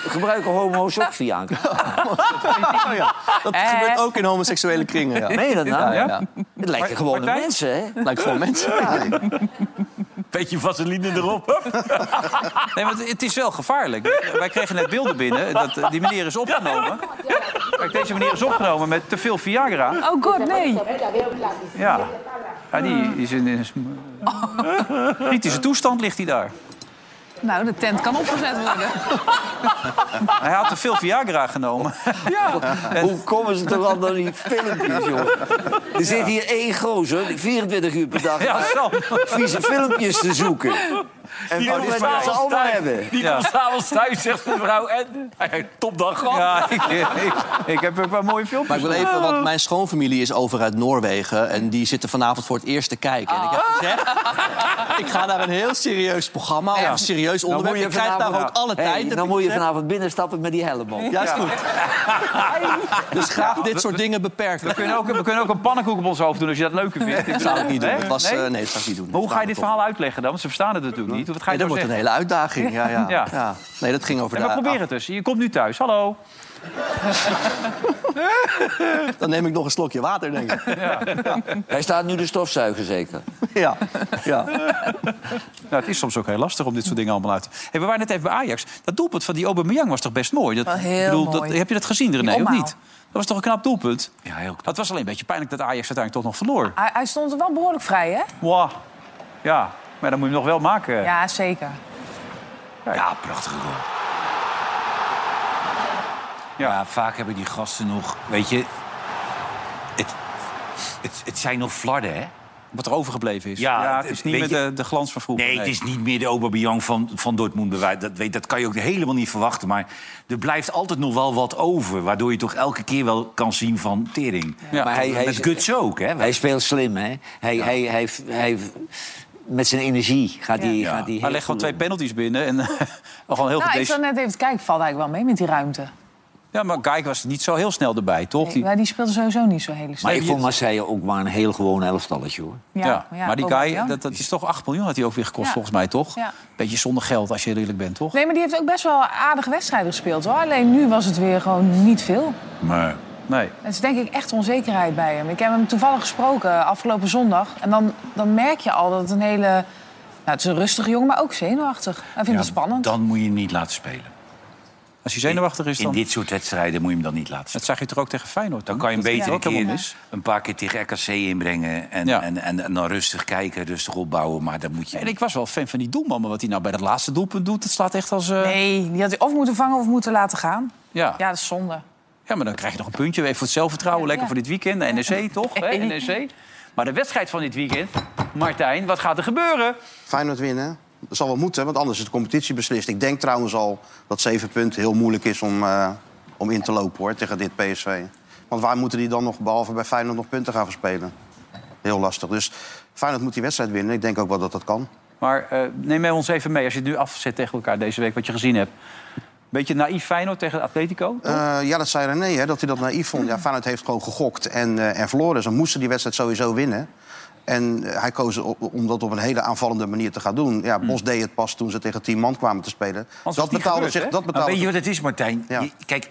gebruiken homo's ook Viagra? Oh ja, dat Eh. gebeurt ook in homoseksuele kringen. Ja. Meen je dat nou? Ja, ja. Het lijken gewone Martijn? mensen, hè? Lijkt gewoon mensen. Beetje vaseline erop. Nee, maar het- is wel gevaarlijk. Wij kregen net beelden binnen. Dat, eh, die meneer is opgenomen. Kijk, deze meneer is opgenomen met te veel Viagra. Oh god, nee. Ja. ja die is in een kritische toestand ligt hij daar. Nou, de tent kan opgezet worden. Hij had te veel Viagra genomen. Hoe komen ze toch aan dan die filmpjes, joh? Er zit hier één gozer, die 24 uur per dag... Ja, vieze filmpjes te zoeken. En Die komt hebben. Die Ja. komt s'avonds thuis, zegt de vrouw. En topdag gehad. Ja, ik, ik, ik heb ook wel mooie filmpjes. Maar ik wil even, want mijn schoonfamilie is over uit Noorwegen... en die zitten vanavond voor het eerst te kijken. En ik heb gezegd, ik ga naar een heel serieus programma... of een serieus onderwerp. je Ik krijg daar vanavond- ook alle Hey, tijd. heb Dan moet je vanavond binnenstappen met die helm op. Ja, is goed. Dus graag dit soort dingen beperken. We kunnen, ook, we kunnen ook een pannenkoek op ons hoofd doen als je dat leuker vindt. Dat zou ik niet doen. Nee? Dat was, Nee? eh, nee, dat zou ik niet doen. Maar hoe ga je dit verhaal uitleggen dan? Want ze verstaan het natuurlijk niet. Wat ga je Nee, dat nou wordt een hele uitdaging. Ja, ja. Ja. ja. Nee, dat ging over Ja, de... maar probeer het dus. Je komt nu thuis. Hallo. Dan neem ik nog een slokje water, denk ik. Hij staat nu de stofzuiger zeker. Ja, ja. Nou, het is soms ook heel lastig om dit soort dingen allemaal uit te... Hey, we waren net even bij Ajax. Dat doelpunt van die Aubameyang was toch best mooi? Dat, heel bedoel, mooi. Dat, heb je dat gezien, René, of niet? Dat was toch een knap doelpunt? Ja, heel knap. Het was alleen een beetje pijnlijk dat Ajax uiteindelijk toch nog verloor. Hij, hij stond er wel behoorlijk vrij, hè? Wow. Ja, maar dan moet je hem nog wel maken. Ja, zeker. Ja, prachtige goal. Ja. vaak hebben die gasten nog... Weet je... Het, het, het zijn nog flarden, hè? Wat er overgebleven is. Ja, het is niet meer de, de glans van vroeger. Nee, het is niet meer de Aubameyang van, van Dortmund. bewijs. Dat, weet, dat kan je ook helemaal niet verwachten. Maar er blijft altijd nog wel wat over. Waardoor je toch elke keer wel kan zien van tering. Ja. Maar hij, hij, Met guts ook, hè? hij speelt slim, hè? Hij, hij, hij, hij, met zijn energie gaat hij... Ja. Gaat hij Hij heel legt gewoon twee penalties binnen. En gewoon heel Nou, veel ik zat net even kijken. Valt eigenlijk wel mee met die ruimte. Ja, maar Kijk was niet zo heel snel erbij, toch? Nee, Die- maar die speelde sowieso niet zo hele snel. Maar ik vond Marseille ook maar een heel gewoon elftalletje, hoor. Ja, maar die guy, dat, dat is toch 8 miljoen had hij ook weer gekost, Ja. volgens mij, toch? Ja. Beetje zonder geld, als je eerlijk bent, toch? Nee, maar die heeft ook best wel aardige wedstrijden gespeeld, hoor. Alleen nu was het weer gewoon niet veel. Maar Nee. Het is denk ik echt onzekerheid bij hem. Ik heb hem toevallig gesproken afgelopen zondag. En dan, dan merk je al dat het een hele... Nou, het is een rustige jongen, maar ook zenuwachtig. Hij vindt ja, het spannend. dan moet je hem niet laten spelen. Als hij zenuwachtig is, In dan... dit soort wedstrijden moet je hem dan niet laten spelen. Dat zag je toch ook tegen Feyenoord? Dan kan je hem beter een keer een paar keer tegen RKC inbrengen. En, Ja. en, en, en dan rustig kijken, rustig opbouwen. Maar dan moet je... En ik was wel fan van die doelman, maar wat hij nou bij dat laatste doelpunt doet... dat slaat echt als... eh, Nee, die had hij of moeten vangen of moeten laten gaan. ja. Ja, dat is zonde. Ja, maar dan krijg je nog een puntje even voor het zelfvertrouwen. Ja, Lekker ja. voor dit weekend, de NEC, toch? Hè? NEC. Maar de wedstrijd van dit weekend, Martijn, wat gaat er gebeuren? Feyenoord winnen. Dat zal wel moeten, want anders is de competitie beslist. Ik denk trouwens al dat zeven punten heel moeilijk is om, eh, om in te lopen hoor, tegen dit PSV. Want waar moeten die dan nog, behalve bij Feyenoord, nog punten gaan verspelen? Heel lastig. Dus Feyenoord moet die wedstrijd winnen. Ik denk ook wel dat dat kan. Maar eh, neem mij ons even mee, als je het nu afzet tegen elkaar deze week, wat je gezien hebt. Beetje naïef Feyenoord tegen Atletico? Eh, ja, dat zei René, hè, dat hij dat naïef vond. Ja, Feyenoord heeft gewoon gegokt en, eh, en verloren. Ze moesten die wedstrijd sowieso winnen. En eh, hij koos om dat op een hele aanvallende manier te gaan doen. Ja, Bos deed het pas toen ze tegen tien man kwamen te spelen. was Dat betaalde gebeurd, zich... hè? Dat betaalde weet je wat het is, Martijn? Ja. Je- kijk,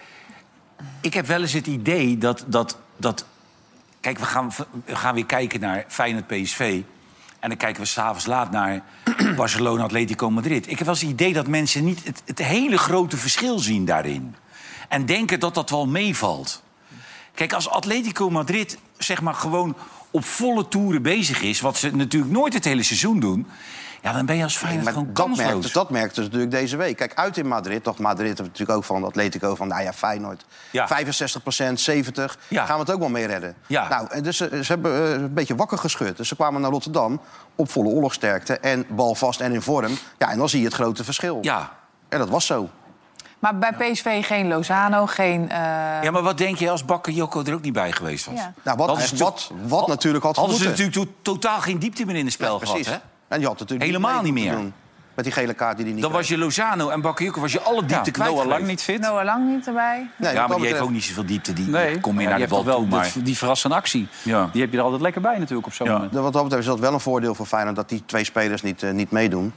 ik heb wel eens het idee dat... dat, dat kijk, we gaan, we gaan weer kijken naar Feyenoord-PSV. En dan kijken we s'avonds laat naar Barcelona-Atletico Madrid. Ik heb wel eens het idee dat mensen niet het, het hele grote verschil zien daarin. En denken dat dat wel meevalt. Kijk, als Atletico Madrid zeg maar gewoon op volle toeren bezig is... wat ze natuurlijk nooit het hele seizoen doen... ja, dan ben je als Feyenoord Maar gewoon dat kansloos. merkte, dat merkte ze natuurlijk deze week. Kijk, uit in Madrid, toch Madrid heeft natuurlijk ook van Atletico van, nou ja, Feyenoord. Ja. 65% 70 Ja. gaan we het ook wel mee redden. Ja. Nou, en dus ze, ze hebben eh, een beetje wakker geschud. Dus ze kwamen naar Rotterdam op volle oorlogsterkte en balvast en in vorm. Ja, en dan zie je het grote verschil. Ja, En dat was zo. Maar bij PSV geen Lozano, geen... eh, Ja, maar wat denk je als Bakker Joko er ook niet bij geweest was? Ja. Nou, wat, is wat, wat natuurlijk had Hadden ze natuurlijk to- totaal geen diepte meer in het spel Ja, gehad, precies. hè? En die had natuurlijk Helemaal niet meer. doen. Met die gele kaart die hij niet Dan was je Lozano en Bakker Joko was je alle diepte kwijt Noah Lang niet fit. Noah Lang niet erbij. Nee, ja, maar die heeft ook niet zoveel diepte. Die Nee, kom je maar naar je de bal wel toe, maar... die, verrassende actie. Ja. Die heb je er altijd lekker bij natuurlijk op zo'n Ja. moment. Wat dat betreft is dat wel een voordeel voor Feyenoord dat die twee spelers niet, eh, niet meedoen.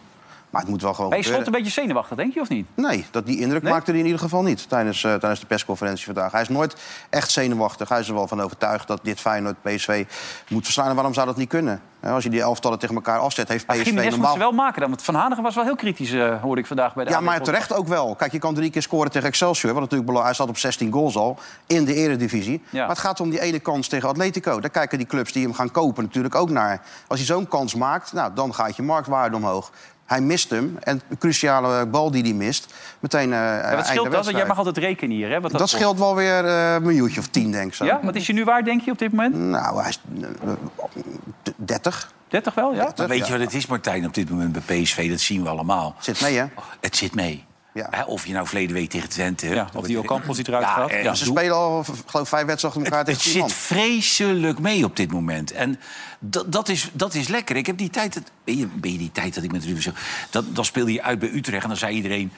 Maar het moet wel gewoon je slot een beetje zenuwachtig, denk je, of niet? Nee, dat, die indruk Nee? maakte hij in ieder geval niet tijdens, eh, tijdens de persconferentie vandaag. Hij is nooit echt zenuwachtig. Hij is er wel van overtuigd dat dit Feyenoord PSV moet verslaan. En waarom zou dat niet kunnen? Als je die elftallen tegen elkaar afzet, heeft Ja, PSV Gimenez moet normaal... ze wel maken dan. Want Van Hanegem was wel heel kritisch, eh, hoorde ik vandaag bij de Ja, maar terecht ook wel. Kijk, je kan drie keer scoren tegen Excelsior. Wat natuurlijk hij staat op 16 goals al in de eredivisie. Ja. Maar het gaat om die ene kans tegen Atletico. Daar kijken die clubs die hem gaan kopen natuurlijk ook naar. Als hij zo'n kans maakt, nou, dan gaat je marktwaarde omhoog. Hij mist hem. En de cruciale bal die hij mist, meteen eh Ja, wat scheelt wedstrijd. jij mag altijd rekenen hier, hè? Wat Dat scheelt wel weer eh, een miljoentje of tien, denk ik zo. Ja? Wat is je nu waar, denk je, op dit moment? Nou, hij is eh, eh, 30. 30 wel, ja? Maar weet je wat het is, Martijn, op dit moment bij PSV? Dat zien we allemaal. Zit mee, hè? Het zit mee. Ja. Hè, Of je nou verleden week tegen Twente... Ja, of die Ocampos die eruit gaat. eh, Ja, Ze doe- spelen al, geloof vijf wedstrijden achter elkaar Het, het tegen man. zit vreselijk mee op dit moment. En dat, dat, is, dat is lekker. Ik heb die tijd... dat- Ben je, ben je die tijd dat ik met Ruben zo... Dat, dan speelde je uit bij Utrecht en dan zei iedereen...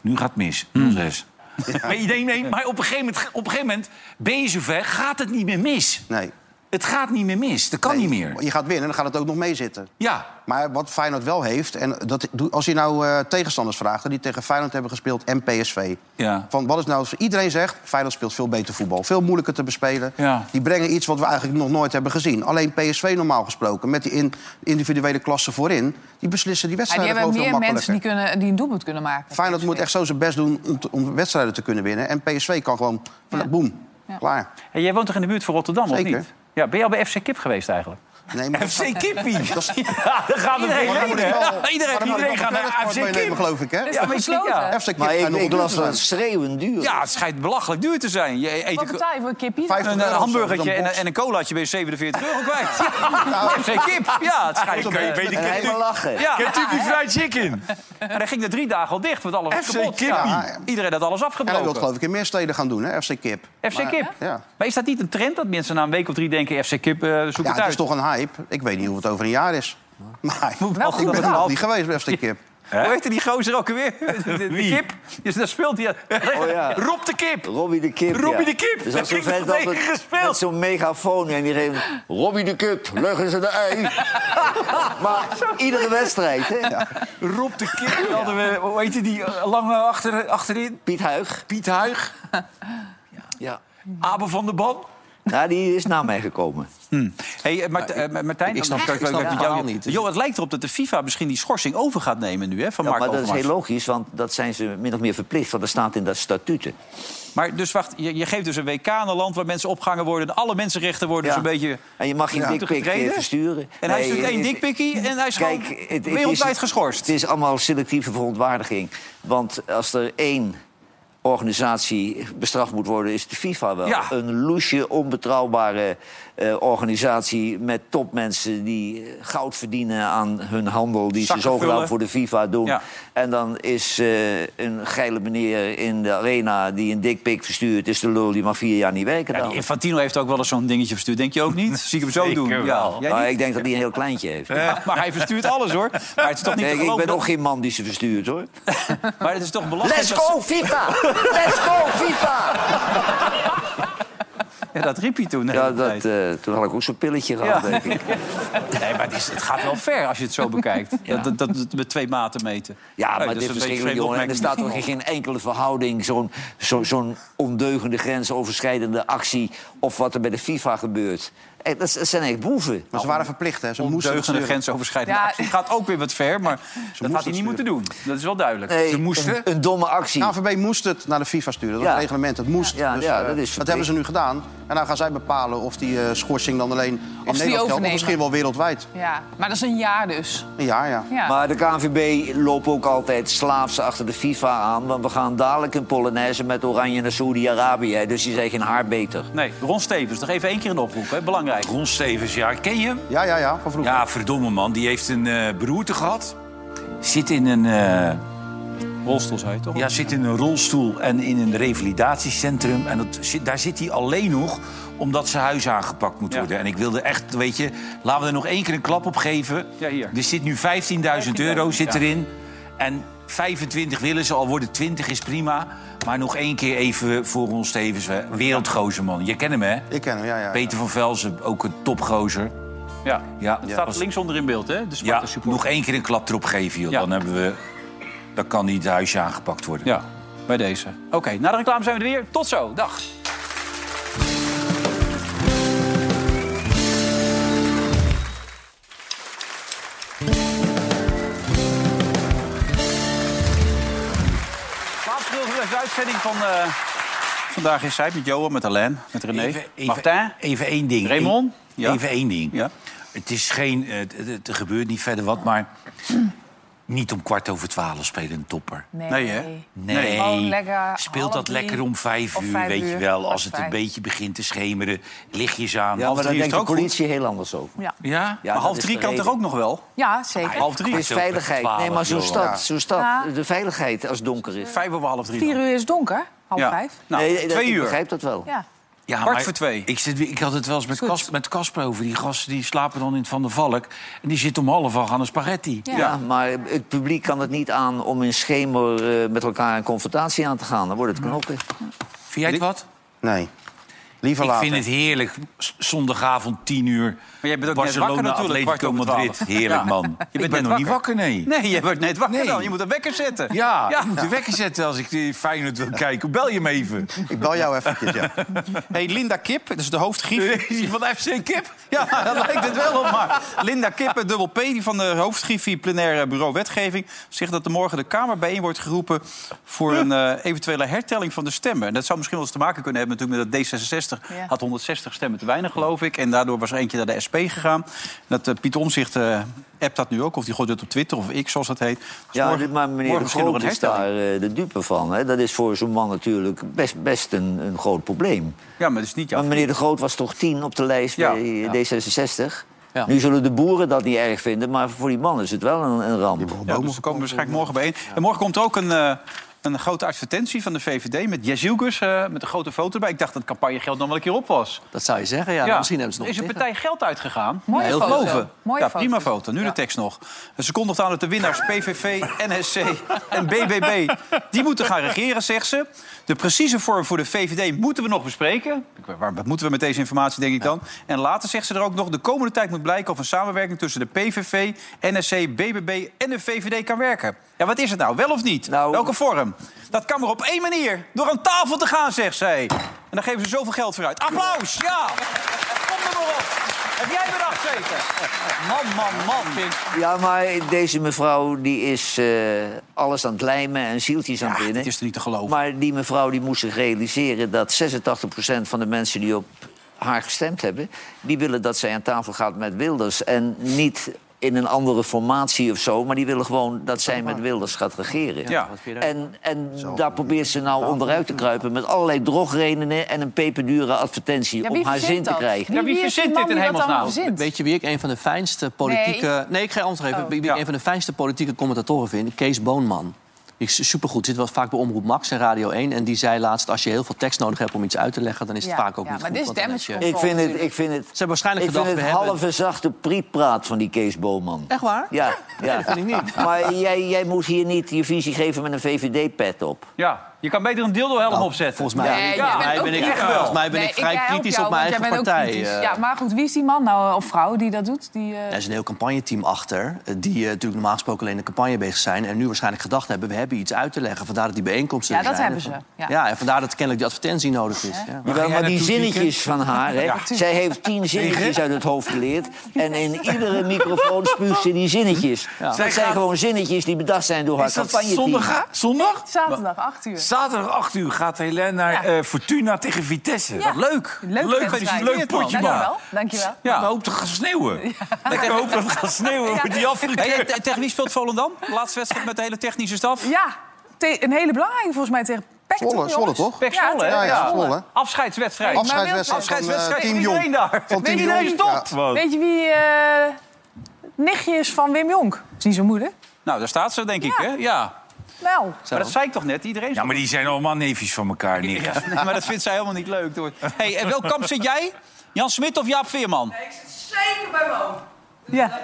Nu gaat het mis. 0-6. Maar, iedereen, nee, maar op, een gegeven moment, op een gegeven moment ben je zover, gaat het niet meer mis. Nee. Het gaat niet meer mis. Dat kan Nee, niet meer. Je gaat winnen, dan gaat het ook nog meezitten. Ja, Maar wat Feyenoord wel heeft, en dat, doe- als je nou eh, tegenstanders vraagt... die tegen Feyenoord hebben gespeeld en PSV... ja. Van wat is nou, iedereen zegt, Feyenoord speelt veel beter voetbal. Veel moeilijker te bespelen. Ja. Die brengen iets wat we eigenlijk nog nooit hebben gezien. Alleen PSV normaal gesproken, met die in, individuele klasse voorin... die beslissen die Ja, die wedstrijden hebben gewoon veel meer mensen die, kunnen, die een doelpunt kunnen maken. Feyenoord moet echt zo zijn best doen om, om wedstrijden te kunnen winnen. En PSV kan gewoon, Ja. boem, Ja. klaar. En jij woont toch in de buurt van Rotterdam, of Zeker. niet? Ja, ben je al bij FC Kip geweest eigenlijk? Nee, maar FC Kippie. Dat is, Ja, daar gaan we Iedereen, dan wel- Iedereen, maar dan iedereen gaat naar FC meenemen, Kip. geloof ik, hè? Ja, maar ja. FC Kip Maar ik, nog ik wel las dat schreeuwend duur. Ja, het schijnt belachelijk duur te zijn. Je eet Wat een, betaal je voor een kippie? Vijf- een, hamburgertje en, en een colaatje ben je 47 euro kwijt. FC Kip, ja, het schijnt... Eh, weet ik- En helemaal lachen. Ja, Kentucky Fried Chicken. en hij ging er drie dagen al dicht, want alles was FC kapot. Kip. Ja, iedereen had alles En hij wil het afgebroken. geloof ik in meer steden gaan doen, hè? FC Kip. FC Kip. Ja. Maar is dat niet een trend dat mensen na een week of drie denken... FC Kip, eh, zoek Ja, het uit? is toch een Ik weet niet hoe het over een jaar is. Maar ik ben goed er nog niet geweest FC Kip. Hoe heette die gozer ook alweer? De, de, de Wie? kip. Dus daar speelt hij. Oh ja. Rob de Kip. Robbie de Kip. Robbie ja. de Kip. Dus als zo'n vent gespeeld. met zo'n megafoon en die reed... Robbie de Kip, leggen ze de ei. maar iedere wedstrijd, hè? Rob de Kip. Hadden we, hoe heette die eh, lange achter, achterin? Piet Huig. Piet Huig. Ja. Abe van der Ban. Nou, die is na mij gekomen. Hey, eh, Mart- eh, Martijn, ik snap- ik snap het jou- niet. Jo, het lijkt erop dat de FIFA misschien die schorsing over gaat nemen nu, hè, van Ja, Mark maar dat is heel logisch, want dat zijn ze min of meer verplicht. Want dat staat in dat statuten. Maar dus wacht, je, je geeft dus een WK aan een land waar mensen opgehangen worden... alle mensenrechten worden Ja. zo'n beetje... En je mag geen Ja. dikpik eh, versturen. En hij Nee, stuurt één dikpikkie en hij is Kijk, gewoon het- het wereldwijd is- geschorst. Het is allemaal selectieve verontwaardiging. Want als er één organisatie bestraft moet worden, is de FIFA wel. Ja. Een loesje, onbetrouwbare eh, organisatie met topmensen die eh, goud verdienen aan hun handel, die Zakken ze zogenaamd vullen. voor de FIFA doen. Ja. En dan is eh, een geile meneer in de arena die een dikpik verstuurt, is de lul die mag vier jaar niet werken. Ja, die Infantino heeft ook wel eens zo'n dingetje verstuurd. Denk je ook niet? Zie ik hem zo Zeker doen. Ja. Nou, ik denk dat hij een heel kleintje heeft. Ja, maar hij verstuurt alles, hoor. Maar het is toch niet Nee, ik ben ook dat- geen man die ze verstuurt, hoor. Maar het is toch belangrijk... Let's go, FIFA! Let's go, FIFA! Ja, dat riep hij toen. Ja, dat, eh, toen had ik ook zo'n pilletje gehad, Ja. denk ik. Nee, maar het, is, het gaat wel ver als je het zo bekijkt. dat, dat, dat, dat met twee maten meten. Ja, maar dit is verschrikkelijk, jongen. En er staat toch geen enkele verhouding zo'n zo, zo'n ondeugende, grensoverschrijdende actie... of wat er bij de FIFA gebeurt. Eh, Dat, zijn echt boeven. Maar ze waren verplicht, hè? Ze moesten Ondeugende sturen. grensoverschrijdende Ja. actie. Het gaat ook weer wat ver, maar dat had hij niet moeten doen. Dat is wel duidelijk. Nee, Ze moesten... een, een domme actie. KNVB moest het naar de FIFA sturen. Dat is Ja. het reglement. Het moest. Ja, dus, ja, eh, dat is dat hebben ze nu gedaan. En dan gaan zij bepalen of die eh, schorsing dan alleen in Nederland geldt... of misschien wel wereldwijd. Ja, maar dat is een jaar dus. Ja, ja. Ja. Maar de KNVB loopt ook altijd slaafs achter de FIFA aan... want we gaan dadelijk een Polonaise met Oranje naar Saoedi-Arabië. Dus die zijn geen haar beter. Nee, Ron Stevens, nog even één keer een oproep. Hè? Belangrijk. Ron Stevens, ja. Ken je hem? Ja, ja, ja, van vroeger. Ja, verdomme man. Die heeft een eh beroerte gehad. Zit in een, eh, Rolstoel zei je toch? Ja, zit in een rolstoel en in een revalidatiecentrum. En dat, zit- daar zit hij alleen nog omdat zijn huis aangepakt moet worden. En ik wilde echt, weet je, laten we er nog één keer een klap op geven. Ja, hier. Er zit nu 15.000 euro zit Ja. erin. En 25 willen ze, al worden 20 is prima. Maar nog één keer even voor ons Stevens. hè. Wereldgozer, man. Je kent hem, hè? Ik ken hem, ja. ja. Peter van Velzen, ook een topgozer. Ja, Ja, dat staat links onder in beeld, hè? De Ja, Sparta support. nog één keer een klap erop geven, joh. Ja. Dan hebben we... Dan kan niet het huisje aangepakt worden. Ja, bij deze. Oké, na de reclame zijn we er weer. Tot zo. Dag. Uitzending van eh, Vandaag is zij met Johan, met Alain, met René, Even, even, Martin. even één ding. Raymond? Ja. Even één ding. Ja. Het is geen... er gebeurt niet verder wat, maar... Niet om kwart over twaalf spelen een topper. Nee. Nee, hè? Nee, lekker speelt dat lekker om vijf uur, vijf weet je wel. Als het een beetje begint te schemeren, lichtjes aan. Ja, Half maar dan denkt de goed. politie heel anders over. Ja, Ja? Ja, half drie kan toch ook nog wel? ja zeker. Half drie Het is is veiligheid. twaalf, nee, maar zo joh. staat, Ja. zo staat Ja. de veiligheid als het donker is. Vijf over half drie. Vier uur is donker, half Ja. vijf. Nou, nee, dat- twee ik uur. begrijp dat wel. Ja. Ja, Kwart voor twee. Ik, zit, ik had het wel eens met, Kas, met Kasper over. Die gasten die slapen dan in het Van der Valk. En die zitten om half acht aan een spaghetti. Ja. Ja, maar het publiek kan het niet aan om in schemer eh, met elkaar een confrontatie aan te gaan. Dan wordt het knokken. Vind jij het wat? Nee. Liever Ik later. vind het heerlijk. Zondagavond, 10 uur. Maar jij bent ook net wakker Barcelona, natuurlijk, Atletico Madrid. Heerlijk, Ja. man. Je ik bent nog niet wakker. nee. Nee, je wordt net wakker Nee. dan. Je moet een wekker zetten. Ja, Ja. ik moet de wekker zetten als ik die Feyenoord wil kijken. Bel je hem even. Ik bel jou eventjes, ja. Hey, Linda Kip, dat is de hoofdgrief. Van FC Kip? Ja, daar lijkt het wel op. Maar Linda Kippen, dubbel P, die van de hoofdgriffie plenaire bureau wetgeving... zegt dat er morgen de Kamer bijeen wordt geroepen... voor een eh, eventuele hertelling van de stemmen. En dat zou misschien wel eens te maken kunnen hebben natuurlijk met dat D66... Ja. had 160 stemmen te weinig, geloof ik. En daardoor was er eentje naar de SP gegaan. Dat eh, Piet Omzicht eh appt dat nu ook, of die gooit het op Twitter of X, zoals dat heet. Dus Ja, morgen- maar meneer Groot is daar eh, de dupe van. Hè. Dat is voor zo'n man natuurlijk best, best een, een groot probleem. Ja, maar dat is niet jouw Maar meneer de Groot was toch tien op de lijst Ja, bij ja. D66? Ja. Nu zullen de boeren dat niet erg vinden, maar voor die man is het wel een, een ramp. Ja, dus ze komen waarschijnlijk morgen bijeen. En morgen komt er ook een, eh, een grote advertentie van de VVD... met Jezilgus, eh met een grote foto erbij. Ik dacht dat het campagnegeld nog wel een keer op was. Dat zou je zeggen, ja. misschien hebben ze nog is een partij geld uitgegaan. Mooie heel foto. geloven. Mooie ja, foto. prima foto. Nu de tekst nog. Ze kondigt aan dat de winnaars PVV, NSC en BBB... die moeten gaan regeren, zegt ze. De precieze vorm voor de VVD moeten we nog bespreken. Ik- Waar wat moeten we met deze informatie, denk ik dan? En later zegt ze er ook nog... de komende tijd moet blijken of een samenwerking tussen de PVV, NSC, BBB en de VVD kan werken. Ja, wat is het nou? Wel of niet? Nou- Welke vorm? Dat kan maar op één manier. Door aan tafel te gaan, zegt zij. En dan geven ze zoveel geld voor uit. Applaus! Ja! Kom er maar op. Heb jij bedacht, zeker? Man, man, man. Ja, maar deze mevrouw die is eh, alles aan het lijmen en zieltjes aan het Ja, winnen. dit is er niet te geloven. Maar die mevrouw die moest zich realiseren dat 86% van de mensen die op haar gestemd hebben... die willen dat zij aan tafel gaat met Wilders. En niet in een andere formatie of zo... maar die willen gewoon dat zij met Wilders gaat regeren. Ja. En, en daar probeert ze nou onderuit te kruipen... met allerlei drogredenen en een peperdure advertentie... Ja, om wie haar zin te krijgen. Ja, wie is die verzint dit in hemelsnaam? verzint? Weet je wie ik een van de fijnste politieke... Nee, ik ga je antwoord geven. Oh. Wie ik Ja. een van de fijnste politieke commentatoren vind? Kees Boonman. Die is supergoed. Zit wel vaak bij Omroep Max en Radio 1. En die zei laatst, als je heel veel tekst nodig hebt om iets uit te leggen... dan is het Ja, vaak ook ja, niet maar goed. dit is damage je- control. Ik vind het, ik vind het, Ze hebben waarschijnlijk ik vind gedacht, het we hebben... halve zachte prietpraat van die Kees Boman. Echt waar? Ja, ja. dat vind ik niet. Maar jij, jij moet hier niet je visie geven met een VVD-pet op. Ja, je kan beter een dildo-helm Nou, opzetten. Volgens mij, Nee, Ja, ben ik, volgens mij ben Nee, ik vrij kritisch jou, op mijn eigen partij. eh. Ja, maar goed, wie is die man nou, of vrouw, die dat doet? Die, eh, Er is een heel campagneteam achter, eh, die eh, natuurlijk normaal gesproken alleen de campagne bezig zijn... en nu waarschijnlijk gedacht hebben, we hebben iets uit te leggen. Vandaar dat die bijeenkomsten Ja, dat zijn. hebben ze, ja. Ja. en vandaar dat kennelijk die advertentie nodig is. Ja. Jawel, maar die zinnetjes van haar, hè, zij heeft tien zinnetjes uit het hoofd geleerd. En in iedere microfoon spuugt ze die zinnetjes. Dat Zij zijn gewoon zinnetjes die bedacht zijn door haar campagneteam. zondag? Zondag? Zaterdag, 8 uur. Zaterdag 8 uur gaat Helene naar eh, Fortuna tegen Vitesse. Ja. Leuk. Leuk, Leuk, wedstrijd. leuk potje, Dankjewel. man. Dankjewel. Ja. Ja. Ik hoop dat het gaat sneeuwen. Ik hoop dat het gaat sneeuwen. Wordt die Hey, te- tegen wie speelt Volendam? Laatste wedstrijd met de hele technische staf? Ja, te- een hele belangrijke volgens mij tegen Pek. Zwolle, toch, Zwolle jongens? toch? Pek Ja, Zwolle, hè? Ja, ja, Ja. Zwolle. Afscheidswedstrijd. Afscheidswedstrijd van Afscheidswedstrijd eh, Team Jong. iedereen daar. Van Team Iedereen Jong. stopt. Ja. Weet je wie eh nichtje is van Wim Jonk? is niet zo moeilijk. Nou, daar staat ze, denk ik, Ja. hè? Ja. Wel. Maar dat zei ik toch net, iedereen... Ja, maar die zijn allemaal neefjes van elkaar. Ja, nee, maar dat vindt zij helemaal niet leuk. Hoor. Hey, en welk kamp zit jij? Jan Smit of Jaap Veerman? Zeker bij me Ja.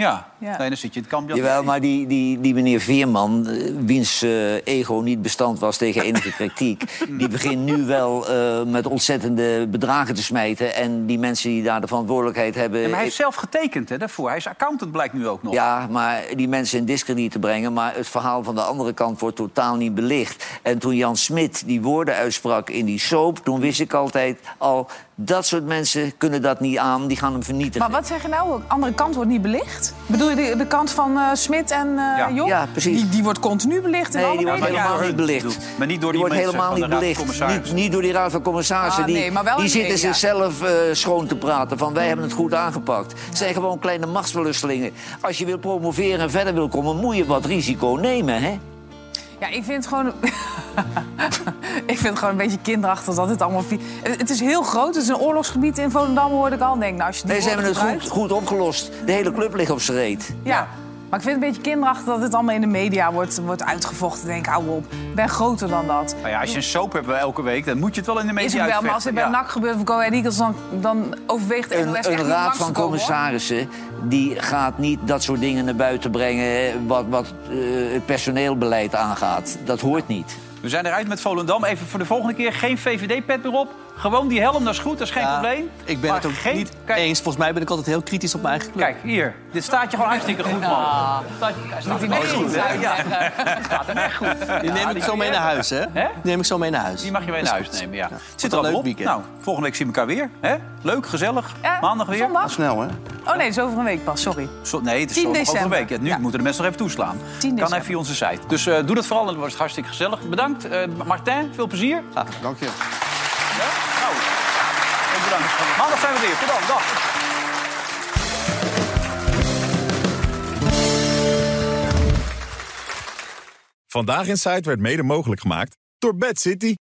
Ja, Ja. Nee, dan zit je in het kamp. Jan. Jawel, maar die, die, die meneer Veerman, eh, wiens eh, ego niet bestand was tegen enige kritiek... die begint nu wel eh, met ontzettende bedragen te smijten. En die mensen die daar de verantwoordelijkheid hebben... Ja, maar hij heeft zelf getekend hè, daarvoor. Hij is accountant, blijkt nu ook nog. Ja, maar die mensen in discrediet te brengen. Maar het verhaal van de andere kant wordt totaal niet belicht. En toen Jan Smit die woorden uitsprak in die soap... toen wist ik altijd al, dat soort mensen kunnen dat niet aan. Die gaan hem vernietigen. Maar wat zeg je nou? De andere kant wordt niet belicht? Bedoel je de, de kant van eh, Smit en eh Ja. Job? Ja, precies. Die, die wordt continu belicht in Nee, alle die wordt helemaal niet belicht. Maar niet door die wordt mensen helemaal van de niet Raad van belicht. Commissarissen. Niet, niet door die Raad van Commissarissen. Ah, die nee, maar wel die zitten zichzelf eh, schoon te praten van wij hebben het goed aangepakt. Het zijn gewoon kleine machtsverlustelingen. Als je wil promoveren en verder wil komen, moet je wat risico nemen, hè? Ja, ik vind het gewoon... ik vind het gewoon een beetje kinderachtig dat het allemaal... Het het is heel groot, het is een oorlogsgebied in Volendam, hoorde ik al. Denk, nou, als je die Nee, ze hebben het goed, gebruikt- goed opgelost. De hele club ligt op zijn reet. Ja. Maar ik vind het een beetje kinderachtig dat het allemaal in de media wordt, wordt uitgevochten. Ik denk, hou op, ik ben groter dan dat. Nou ja, als je een soap hebt elke week, dan moet je het wel in de media Is het wel, maar als het bij uitvechten. NAC gebeurt of Go Ahead Eagles... dan, dan overweegt de NOS Een, echt een raad van komen, commissarissen die gaat niet dat soort dingen naar buiten brengen... wat, wat eh, het personeelbeleid aangaat. Dat hoort niet. We zijn eruit met Volendam. Even voor de volgende keer geen VVD-pet meer op. Gewoon die helm, dat is goed, dat is geen Ja, probleem. Ik ben Maar het ook geen... niet eens. Volgens mij ben ik altijd heel kritisch op mijn eigen club. Kijk, hier. Dit staat je gewoon hartstikke goed, man. Staat, staat hem echt goed, hè? Ja, het staat hem echt goed. Die neem ik zo mee naar huis, hè? Die neem ik zo mee naar huis. Die mag je mee naar huis nemen, ja. Het zit er een al leuk op. weekend. Nou, volgende week zien we elkaar weer. Hè? Leuk, gezellig. Ja, Maandag weer. zondag? Snel, hè? Oh nee, dat is over een week pas, sorry. Zo- nee, het is 10 zondag over een week. Ja, nu moeten de mensen nog even toeslaan. 10 Kan even via onze site. Dus eh, doe dat vooral, dan wordt het hartstikke gezellig. Bedankt. Eh, Martijn, veel plezier. Dank je. Ja? Nou, bedankt. Maandag zijn we weer. Tot. Dag. Vandaag in Site werd mede mogelijk gemaakt door Bad City.